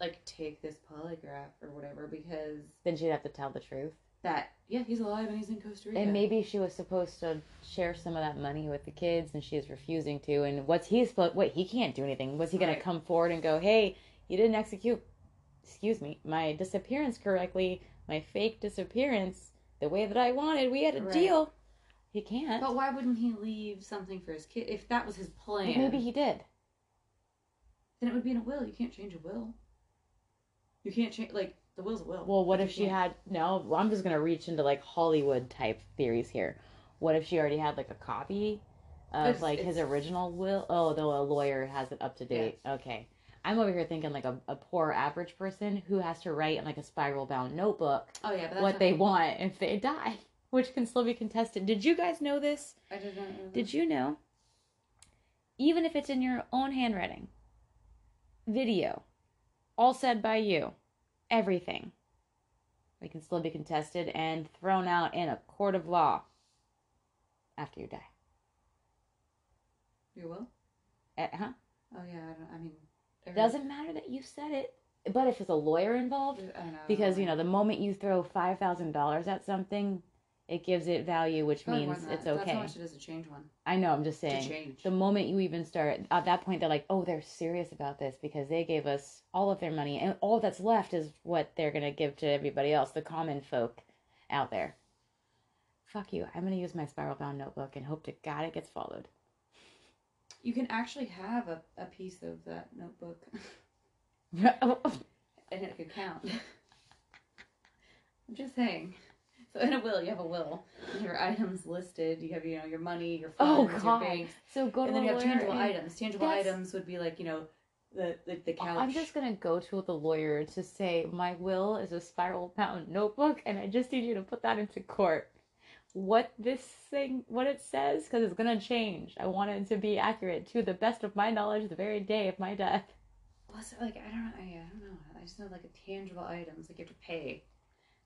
Like, take this polygraph or whatever because Then she'd have to tell the truth. that yeah, he's alive and he's in Costa Rica. And maybe she was supposed to share some of that money with the kids, and she's refusing to. And what's he supposed? Wait, he can't do anything. Was he going Right. to come forward and go, "Hey, you didn't execute, excuse me, my disappearance correctly, my fake disappearance, the way that I wanted. We had a Right. deal." He can't. But why wouldn't he leave something for his kid if that was his plan? But maybe he did. then it would be in a will. You can't change a will. You can't change like the will's a will. Well, what if she can't- had? No, I'm just gonna reach into like Hollywood type theories here. What if she already had like a copy, of It's- like his original will. Oh, though a lawyer has it up to date. Okay. I'm over here thinking like a, a poor average person who has to write in like a spiral bound notebook Oh yeah, but what they want if they die, which can still be contested. Did you guys know this? I did not know. Did you know? Even if it's in your own handwriting, video, all said by you, everything, it can still be contested and thrown out in a court of law after you die. You will? Eh, huh? Oh yeah, I don't. I mean, every- Doesn't matter that you said it, but if it's a lawyer involved, I know. because you know the moment you throw five thousand dollars at something, it gives it value, which Probably means it's That's okay. how much it is to change one. I know. I'm just saying. the moment you even start at that point they're like oh they're serious about this because they gave us all of their money and all that's left is what they're to give to everybody else the common folk out there fuck you i'm to use my spiral bound notebook and hope to god it gets followed You can actually have a, a piece of that notebook, oh, and it could count. I'm just saying. So in a will, you have a will. Your items listed. You have you know your money, your oh funds, god your banks, so go to and then you have tangible and- items. Tangible That's- items would be like you know the the, the couch. I'm just gonna go to the lawyer to say my will is a spiral bound notebook, and I just need you to put that into court. What this thing, what it says, because it's gonna change. I want it to be accurate to the best of my knowledge, the very day of my death. Plus, like I don't know. I, I don't know. I just know like a tangible items like you have to pay,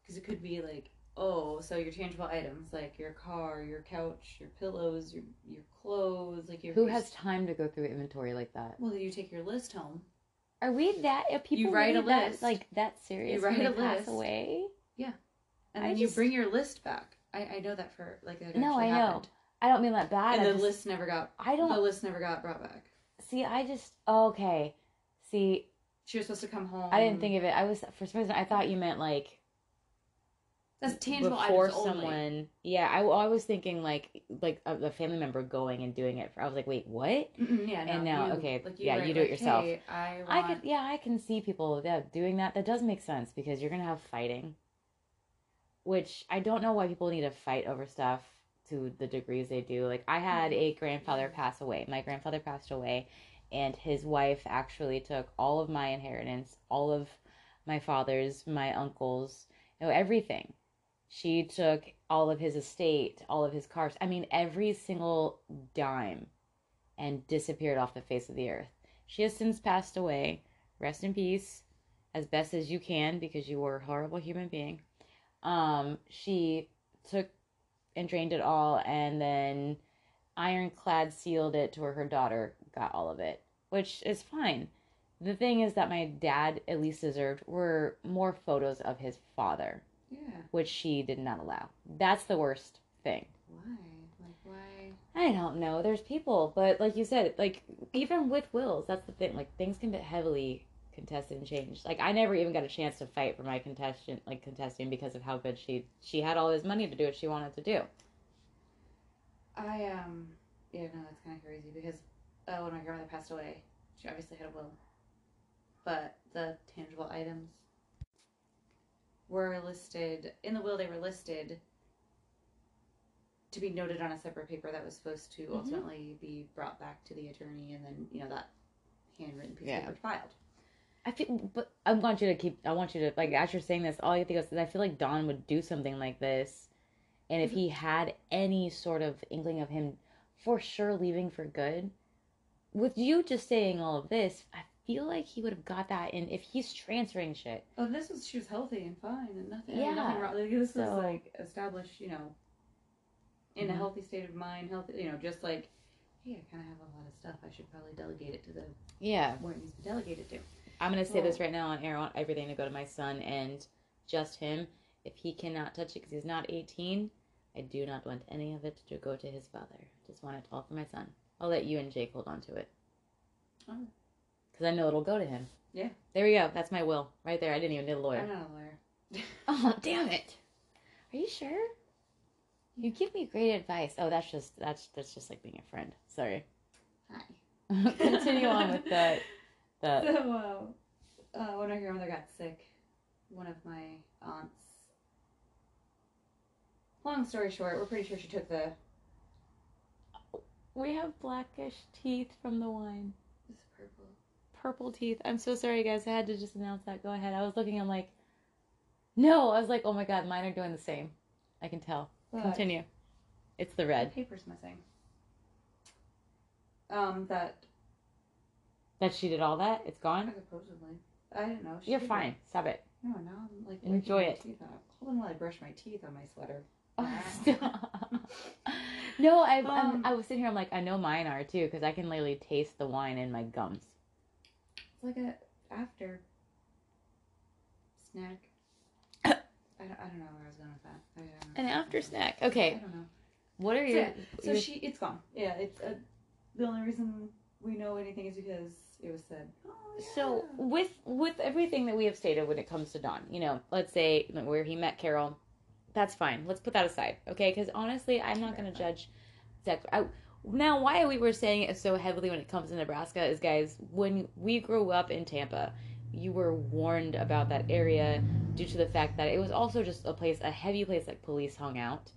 because it could be like oh, so your tangible items like your car, your couch, your pillows, your your clothes, like your Who has time to go through inventory like that? Well, you take your list home. Are we that? Are people you write a really that, list. like that serious? You write a pass list. away. Yeah, and I then just- you bring your list back. I, I know that for like that No, I know. I don't mean that bad. And I the just- list never got I don't The list never got brought back. see. I just okay. See, She was supposed to come home. I didn't think of it. I was for some reason I thought you meant like that's tangible before items only. someone. Yeah, I, I was thinking like like a, a family member going and doing it. For, I was like, wait, what? Mm-mm, yeah, no, And now- you- okay, like yeah, you do it yourself. Hey, I, want, I could, yeah, I can see people yeah, doing that. That does make sense because you're gonna have fighting, which I don't know why people need to fight over stuff to the degrees they do. Like I had a mm-hmm. grandfather pass away. My grandfather passed away, and his wife actually took all of my inheritance, all of my father's, my uncles, you know, everything. She took all of his estate, all of his cars. I mean, every single dime, and disappeared off the face of the earth. She has since passed away. Rest in peace, as best as you can, because you were a horrible human being. Um, she took and drained it all, and then ironclad sealed it to where her daughter got all of it, which is fine. The thing is that my dad at least deserved were more photos of his father, Yeah. which she did not allow. That's the worst thing. Why? Like why? I don't know. There's people, but like you said, like even with wills, that's the thing. Like things can get heavily contested and changed. Like I never even got a chance to fight for my contestant, like contesting, because of how good she she had all this money to do what she wanted to do. I um yeah no that's kind of crazy because uh, when my grandmother passed away, she obviously had a will, but the tangible items were listed in the will. They were listed to be noted on a separate paper that was supposed to Mhm. ultimately be brought back to the attorney, and then you know that handwritten piece Yeah. of paper filed. I feel, but I want you to keep. I want you to like as you're saying this. All you think is I feel like Don would do something like this, and if he had any sort of inkling of him, for sure leaving for good. With you just saying all of this, I feel like he would have got that. And if he's transferring shit, Oh, this was she was healthy and fine and nothing. Yeah. nothing wrong. Like, this So- was like established, you know, in a Mhm. healthy state of mind, healthy, you know, just like, hey, I kind of have a lot of stuff. I should probably delegate it to the yeah, where it needs to be delegated to. I'm gonna say this oh. right now on air. I want everything to go to my son and just him. If he cannot touch it because he's not 18, I do not want any of it to go to his father. Just want it all for my son. I'll let you and Jake hold on to it Oh, because I know it'll go to him. Yeah. There we go. That's my will right there. I didn't even need a I'm not a lawyer. Oh damn it! Are you sure? You give me great advice. Oh, that's just that's that's just like being a friend. Sorry. Hi. Continue on with the the. So, uh, uh, when my grandmother got sick, one of my aunts. Long story short, we're pretty sure she took the We have blackish teeth from the wine. It's purple. Purple teeth. I'm so sorry, guys. I had to just announce that. Go ahead. I was looking. I'm like, no. I was like, oh my god, mine are doing the same. I can tell. Look, Continue. It's the The red. paper's missing. Um, that That she did all that. It's gone. supposedly. I didn't know. She You're did fine. Stop it. No, now I'm like Enjoy it. Hold on while I brush my teeth on my sweater. Oh, stop. no, I, Um, I was sitting here. I'm like, I know mine are too, because I can literally taste the wine in my gums. It's like a after snack. I don't, I don't know where I was going with that. I don't know. An after snack. Okay. I don't know. what are So, your? so your- she, it's gone. Yeah, it's uh, the only reason we know anything is because it was said. Oh, So with with everything that we have stated when it comes to Don, you know, let's say where he met Carole, that's fine. Let's put that aside, okay? Because honestly, I'm not going to judge Zach. I, now, why we were saying it so heavily when it comes to Nebraska is, guys, when we grew up in Tampa, you were warned about that area due to the fact that it was also just a place, a heavy place like police hung out.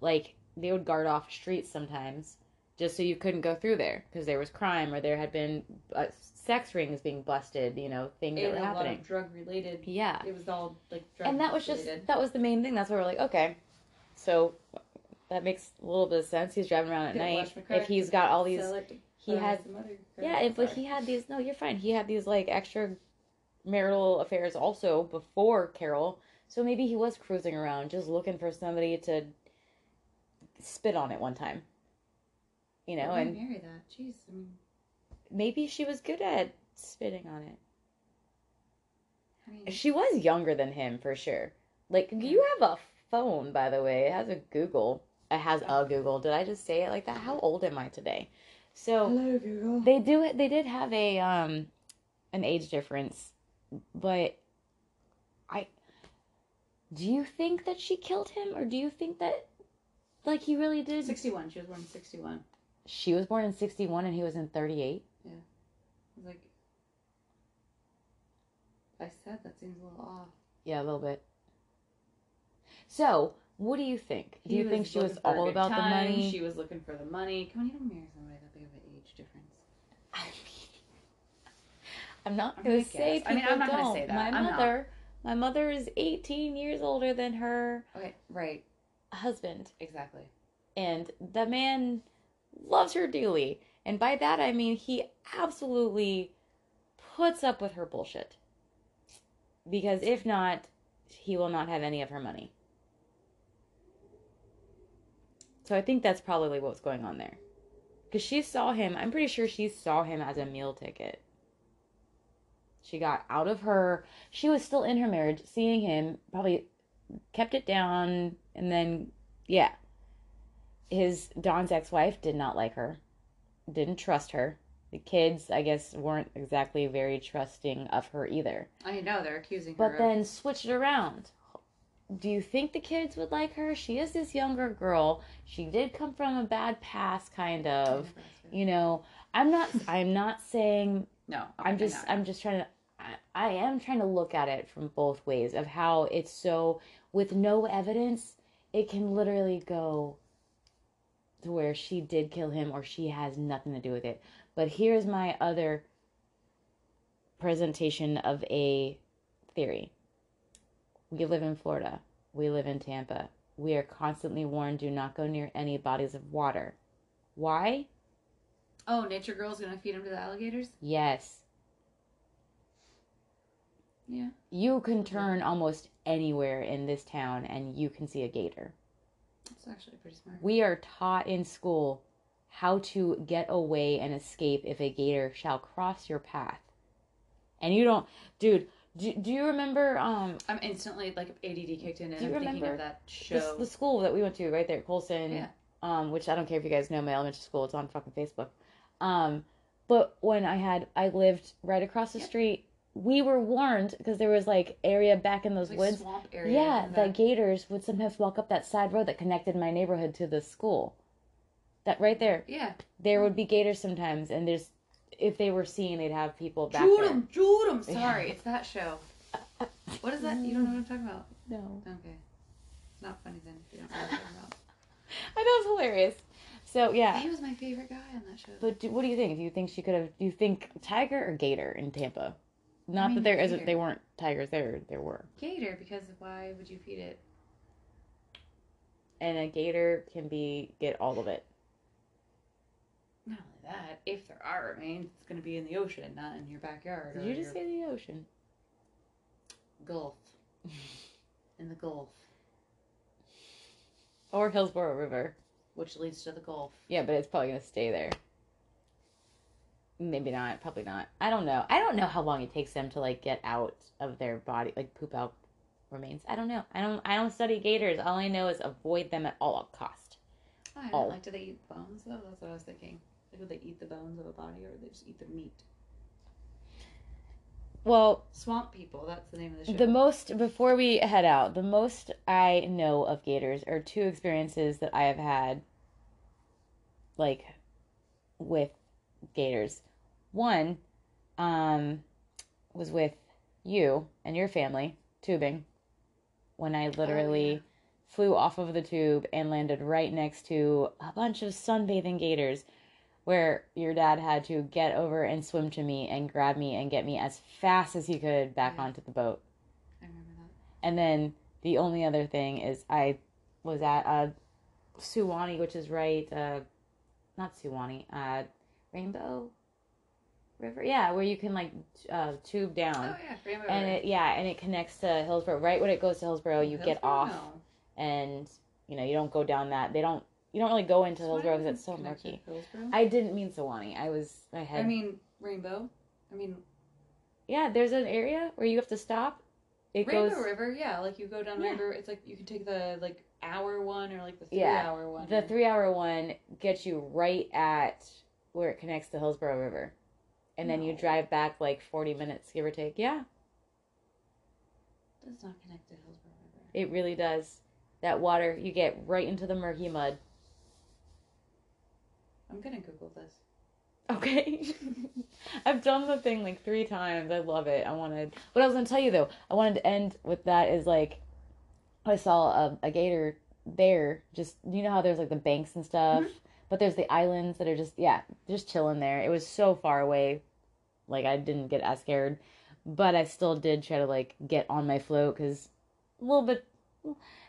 Like they would guard off streets sometimes just so you couldn't go through there because there was crime or there had been uh, sex rings being busted, you know, things that and were a lot happening. of drug related. Yeah. It was all like drug And that was just related. that was the main thing. That's why we're like, okay. So that makes a little bit of sense. He's driving around at night. washed my crack, If he's got all these Sell it to he had Yeah, if, but he had these no, you're fine. He had these like extra marital affairs also before Carole. So maybe he was cruising around just looking for somebody to spit on it one time. You know, and marry that. Jeez, I mean, maybe she was good at spitting on it. I mean, She was younger than him for sure. Like you have a phone, by the way. It has a Google. It has a Google. Did I just say it like that? How old am I today? So hello Google. they do. They did have a um an age difference, but I. Do you think that she killed him, or do you think that like he really did? Sixty-one. She was born sixty-one. She was born in sixty one, and he was in thirty eight. I like, I said that seems a little off. Yeah, a little bit. So, what do you think? Do He you think she was all about the money? She was looking for the money. Come on, you don't marry somebody that big of an age difference. I mean, I'm not gonna gonna say. guess. I mean, I'm people not gonna don't. say that. My I'm not. mother, my mother is 18 years older than her Okay, right, husband, exactly. and the man loves her dearly. And by that I mean he absolutely puts up with her bullshit. Because if not, he will not have any of her money. So I think that's probably what's going on there. Because she saw him, I'm pretty sure she saw him as a meal ticket. She got out of her, she was still in her marriage, seeing him, probably kept it down, and then, yeah. His, Don's ex wife did not like her, didn't trust her. The kids, I guess, weren't exactly very trusting of her either. I know they're accusing her. But of- then switch it around. Do you think the kids would like her? She is this younger girl. She did come from a bad past, kind of. You know, I'm not. I'm not saying. no, I'm okay, just. I'm just trying to. I, I am trying to look at it from both ways of how it's so with no evidence, it can literally go to where she did kill him or she has nothing to do with it. But here's my other presentation of a theory. We live in Florida. We live in Tampa. We are constantly warned do not go near any bodies of water. Why? Oh, Nature Girl's gonna feed him to the alligators. Yes. Yeah. You can turn almost anywhere in this town and you can see a gator. Actually pretty smart. We are taught in school how to get away and escape if a gator shall cross your path. And you don't, dude. Do, do you remember um I'm instantly like ADD kicked in, and Do you I'm thinking of that the, show. the school that we went to right there, Colson? Yeah. Um, which I don't care if you guys know my elementary school. It's on fucking Facebook. Um, but when I had I lived right across the Yep. street, we were warned because there was like area back in those like woods. Yeah, that- gators would sometimes walk up that side road that connected my neighborhood to the school. That right there, Yeah. there would be gators sometimes, and there's if they were seen, they'd have people back Shoot there. him! Shoot him! Sorry, it's that show. What is that? You don't know what I'm talking about? No, Okay. Not funny then. If you don't know what I'm talking about. I know it's hilarious. So yeah. He was my favorite guy on that show. But do, what do you think? Do you think she could have? Do you think tiger or gator in Tampa? Not mean, that there isn't. They weren't tigers there. There were. Gator, because why would you feed it? And a gator can be get all of it. Not only that, if there are remains, it's going to be in the ocean, not in your backyard. Did you just your say the ocean? Gulf? in the Gulf, Or Hillsborough River. which leads to the Gulf. Yeah, but it's probably gonna stay there. Maybe not. Probably not. I don't know. I don't know how long it takes them to like get out of their body, like poop out remains. I don't know. I don't. I don't study gators. All I know is avoid them at all cost. Oh, I don't like. Do they eat bones though? That's what I was thinking. Like, would they eat the bones of a body, or would they just eat the meat? Well, Swamp people. That's the name of the show. the most before we head out, the most I know of gators are two experiences that I have had, like, with gators. One, um, was with you and your family tubing, when I literally yeah. flew off of the tube and landed right next to a bunch of sunbathing gators where your dad had to get over and swim to me and grab me and get me as fast as he could back Yeah. onto the boat. I remember that. And then the only other thing is I was at uh Suwannee, which is right uh not Suwannee, uh Rainbow River. Yeah, where you can like uh tube down. Oh yeah, And it yeah, and it connects to Hillsborough. Right when it goes to Hillsborough, you get off No. and you know, you don't go down that. They don't you don't really go into Suwannee Hillsborough because it's so murky. I didn't mean Suwannee. I was I had I mean Rainbow. I mean Yeah, there's an area where you have to stop. It Rainbow goes River. Yeah, like you go down Yeah. Rainbow. It's like you can take the like hour one or like the three Yeah, hour one. The three hour one gets you right at where it connects to Hillsborough River. And then you drive back like 40 minutes, give or take. Yeah, does not connect to Hillsborough River. it really does. That water, you get right into the murky mud. I'm gonna Google this. Okay. I've done the thing like three times. I love it. I wanted. What I was going to tell you though, I wanted to end with that is like, I saw a, a gator there. Just, you know how there's like the banks and stuff? Mm-hmm. But there's the islands that are just, yeah, just chilling there. It was so far away. Like, I didn't get as scared. But I still did try to like get on my float because a little bit.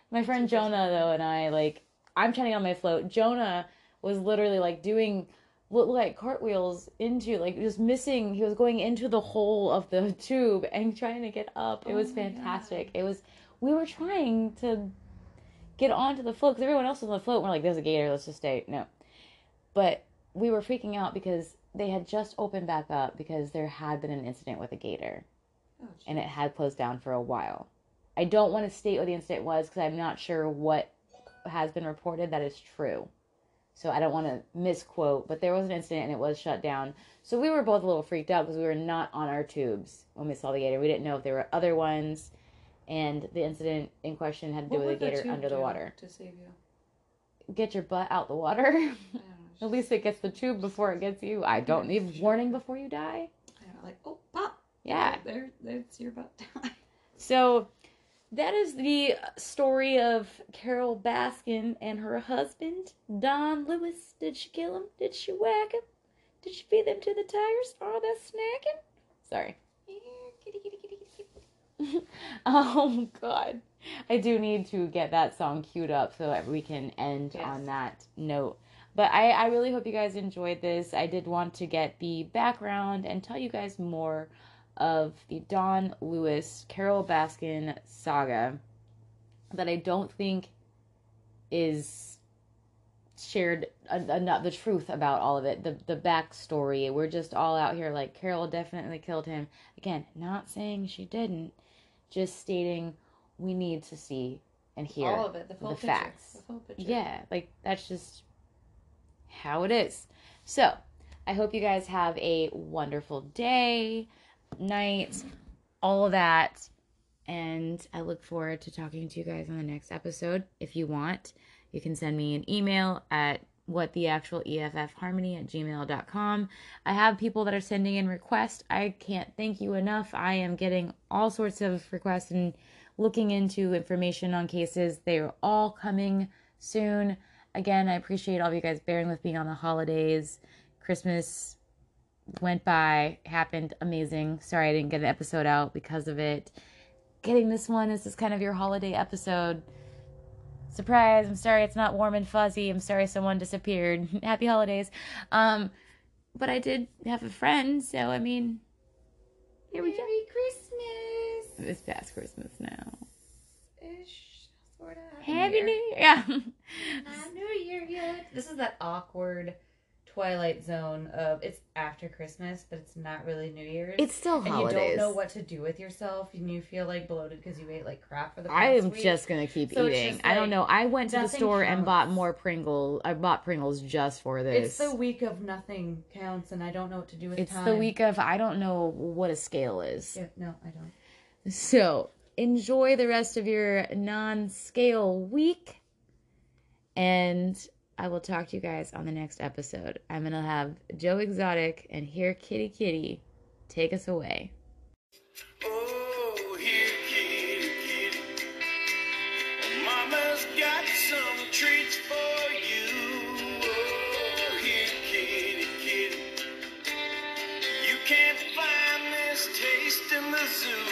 My friend Jonah though and I like I'm trying to get on my float. Jonah was literally like doing look like cartwheels into like just missing. He was going into the hole of the tube and trying to get up. It Oh was fantastic. God. It was. We were trying to get onto the float because everyone else was on the float. We're like, "There's a gator. Let's just stay." No, but we were freaking out because they had just opened back up because there had been an incident with a gator Oh, and it had closed down for a while. I don't want to state what the incident was because I'm not sure what has been reported that is true. So I don't want to misquote, but there was an incident and it was shut down. So we were both a little freaked out because we were not on our tubes when we saw the gator. We didn't know if there were other ones, and the incident in question had to do What with a would gator under the water. to save you. Get your butt out the water. At least it gets the tube before it gets you. I don't need warning before you die. I don't like oh pop. Yeah. There, there's your butt. So that is the story of Carole Baskin and her husband, Don Lewis. Did she kill him? Did she whack him? Did she feed them to the tigers? Are they snacking? Sorry. oh God. I do need to get that song queued up so that we can end Yes. on that note. But I, I really hope you guys enjoyed this. I did want to get the background and tell you guys more of the Don Lewis Carole Baskin saga that I don't think is shared en- enough the truth about all of it the the backstory we're just all out here like carole definitely killed him again not saying she didn't just stating we need to see and hear All of it. The full the facts. The full picture. yeah, like that's just how it is. So, I hope you guys have a wonderful day, night, all that. And I look forward to talking to you guys on the next episode. If you want, you can send me an email at what the actual EFF harmony at gmail.com. I have people that are sending in requests. I can't thank you enough. I am getting all sorts of requests and looking into information on cases. They are all coming soon. Again, I appreciate all of you guys bearing with me on the holidays. Christmas went by, happened amazing. Sorry I didn't get an episode out because of it. Getting this one this is kind of your holiday episode. Surprise, I'm sorry it's not warm and fuzzy. I'm sorry someone disappeared. Happy holidays. Um but I did have a friend, so I mean here we go. Merry Christmas. It's past Christmas now. Sorta. Happy New Year. Yeah. Not New Year yet. This is that awkward twilight zone of it's after Christmas, but it's not really New Year's. It's still and holidays. you don't know what to do with yourself, and you feel like bloated because you ate like crap for the past I am week. just gonna keep So eating. just I don't know. I went to the store and bought more Pringles. I bought Pringles just for this. It's the week of nothing counts, and I don't know what to do with It's time. It's the week of I don't know what a scale is. Yeah, no, I don't. So enjoy the rest of your non-scale week, and I will talk to you guys on the next episode. I'm gonna have Joe Exotic and here Kitty Kitty take us away. Oh, here, kitty, kitty. Mama's got some treats for you. Oh, here, kitty, kitty. You can't find this taste in the zoo.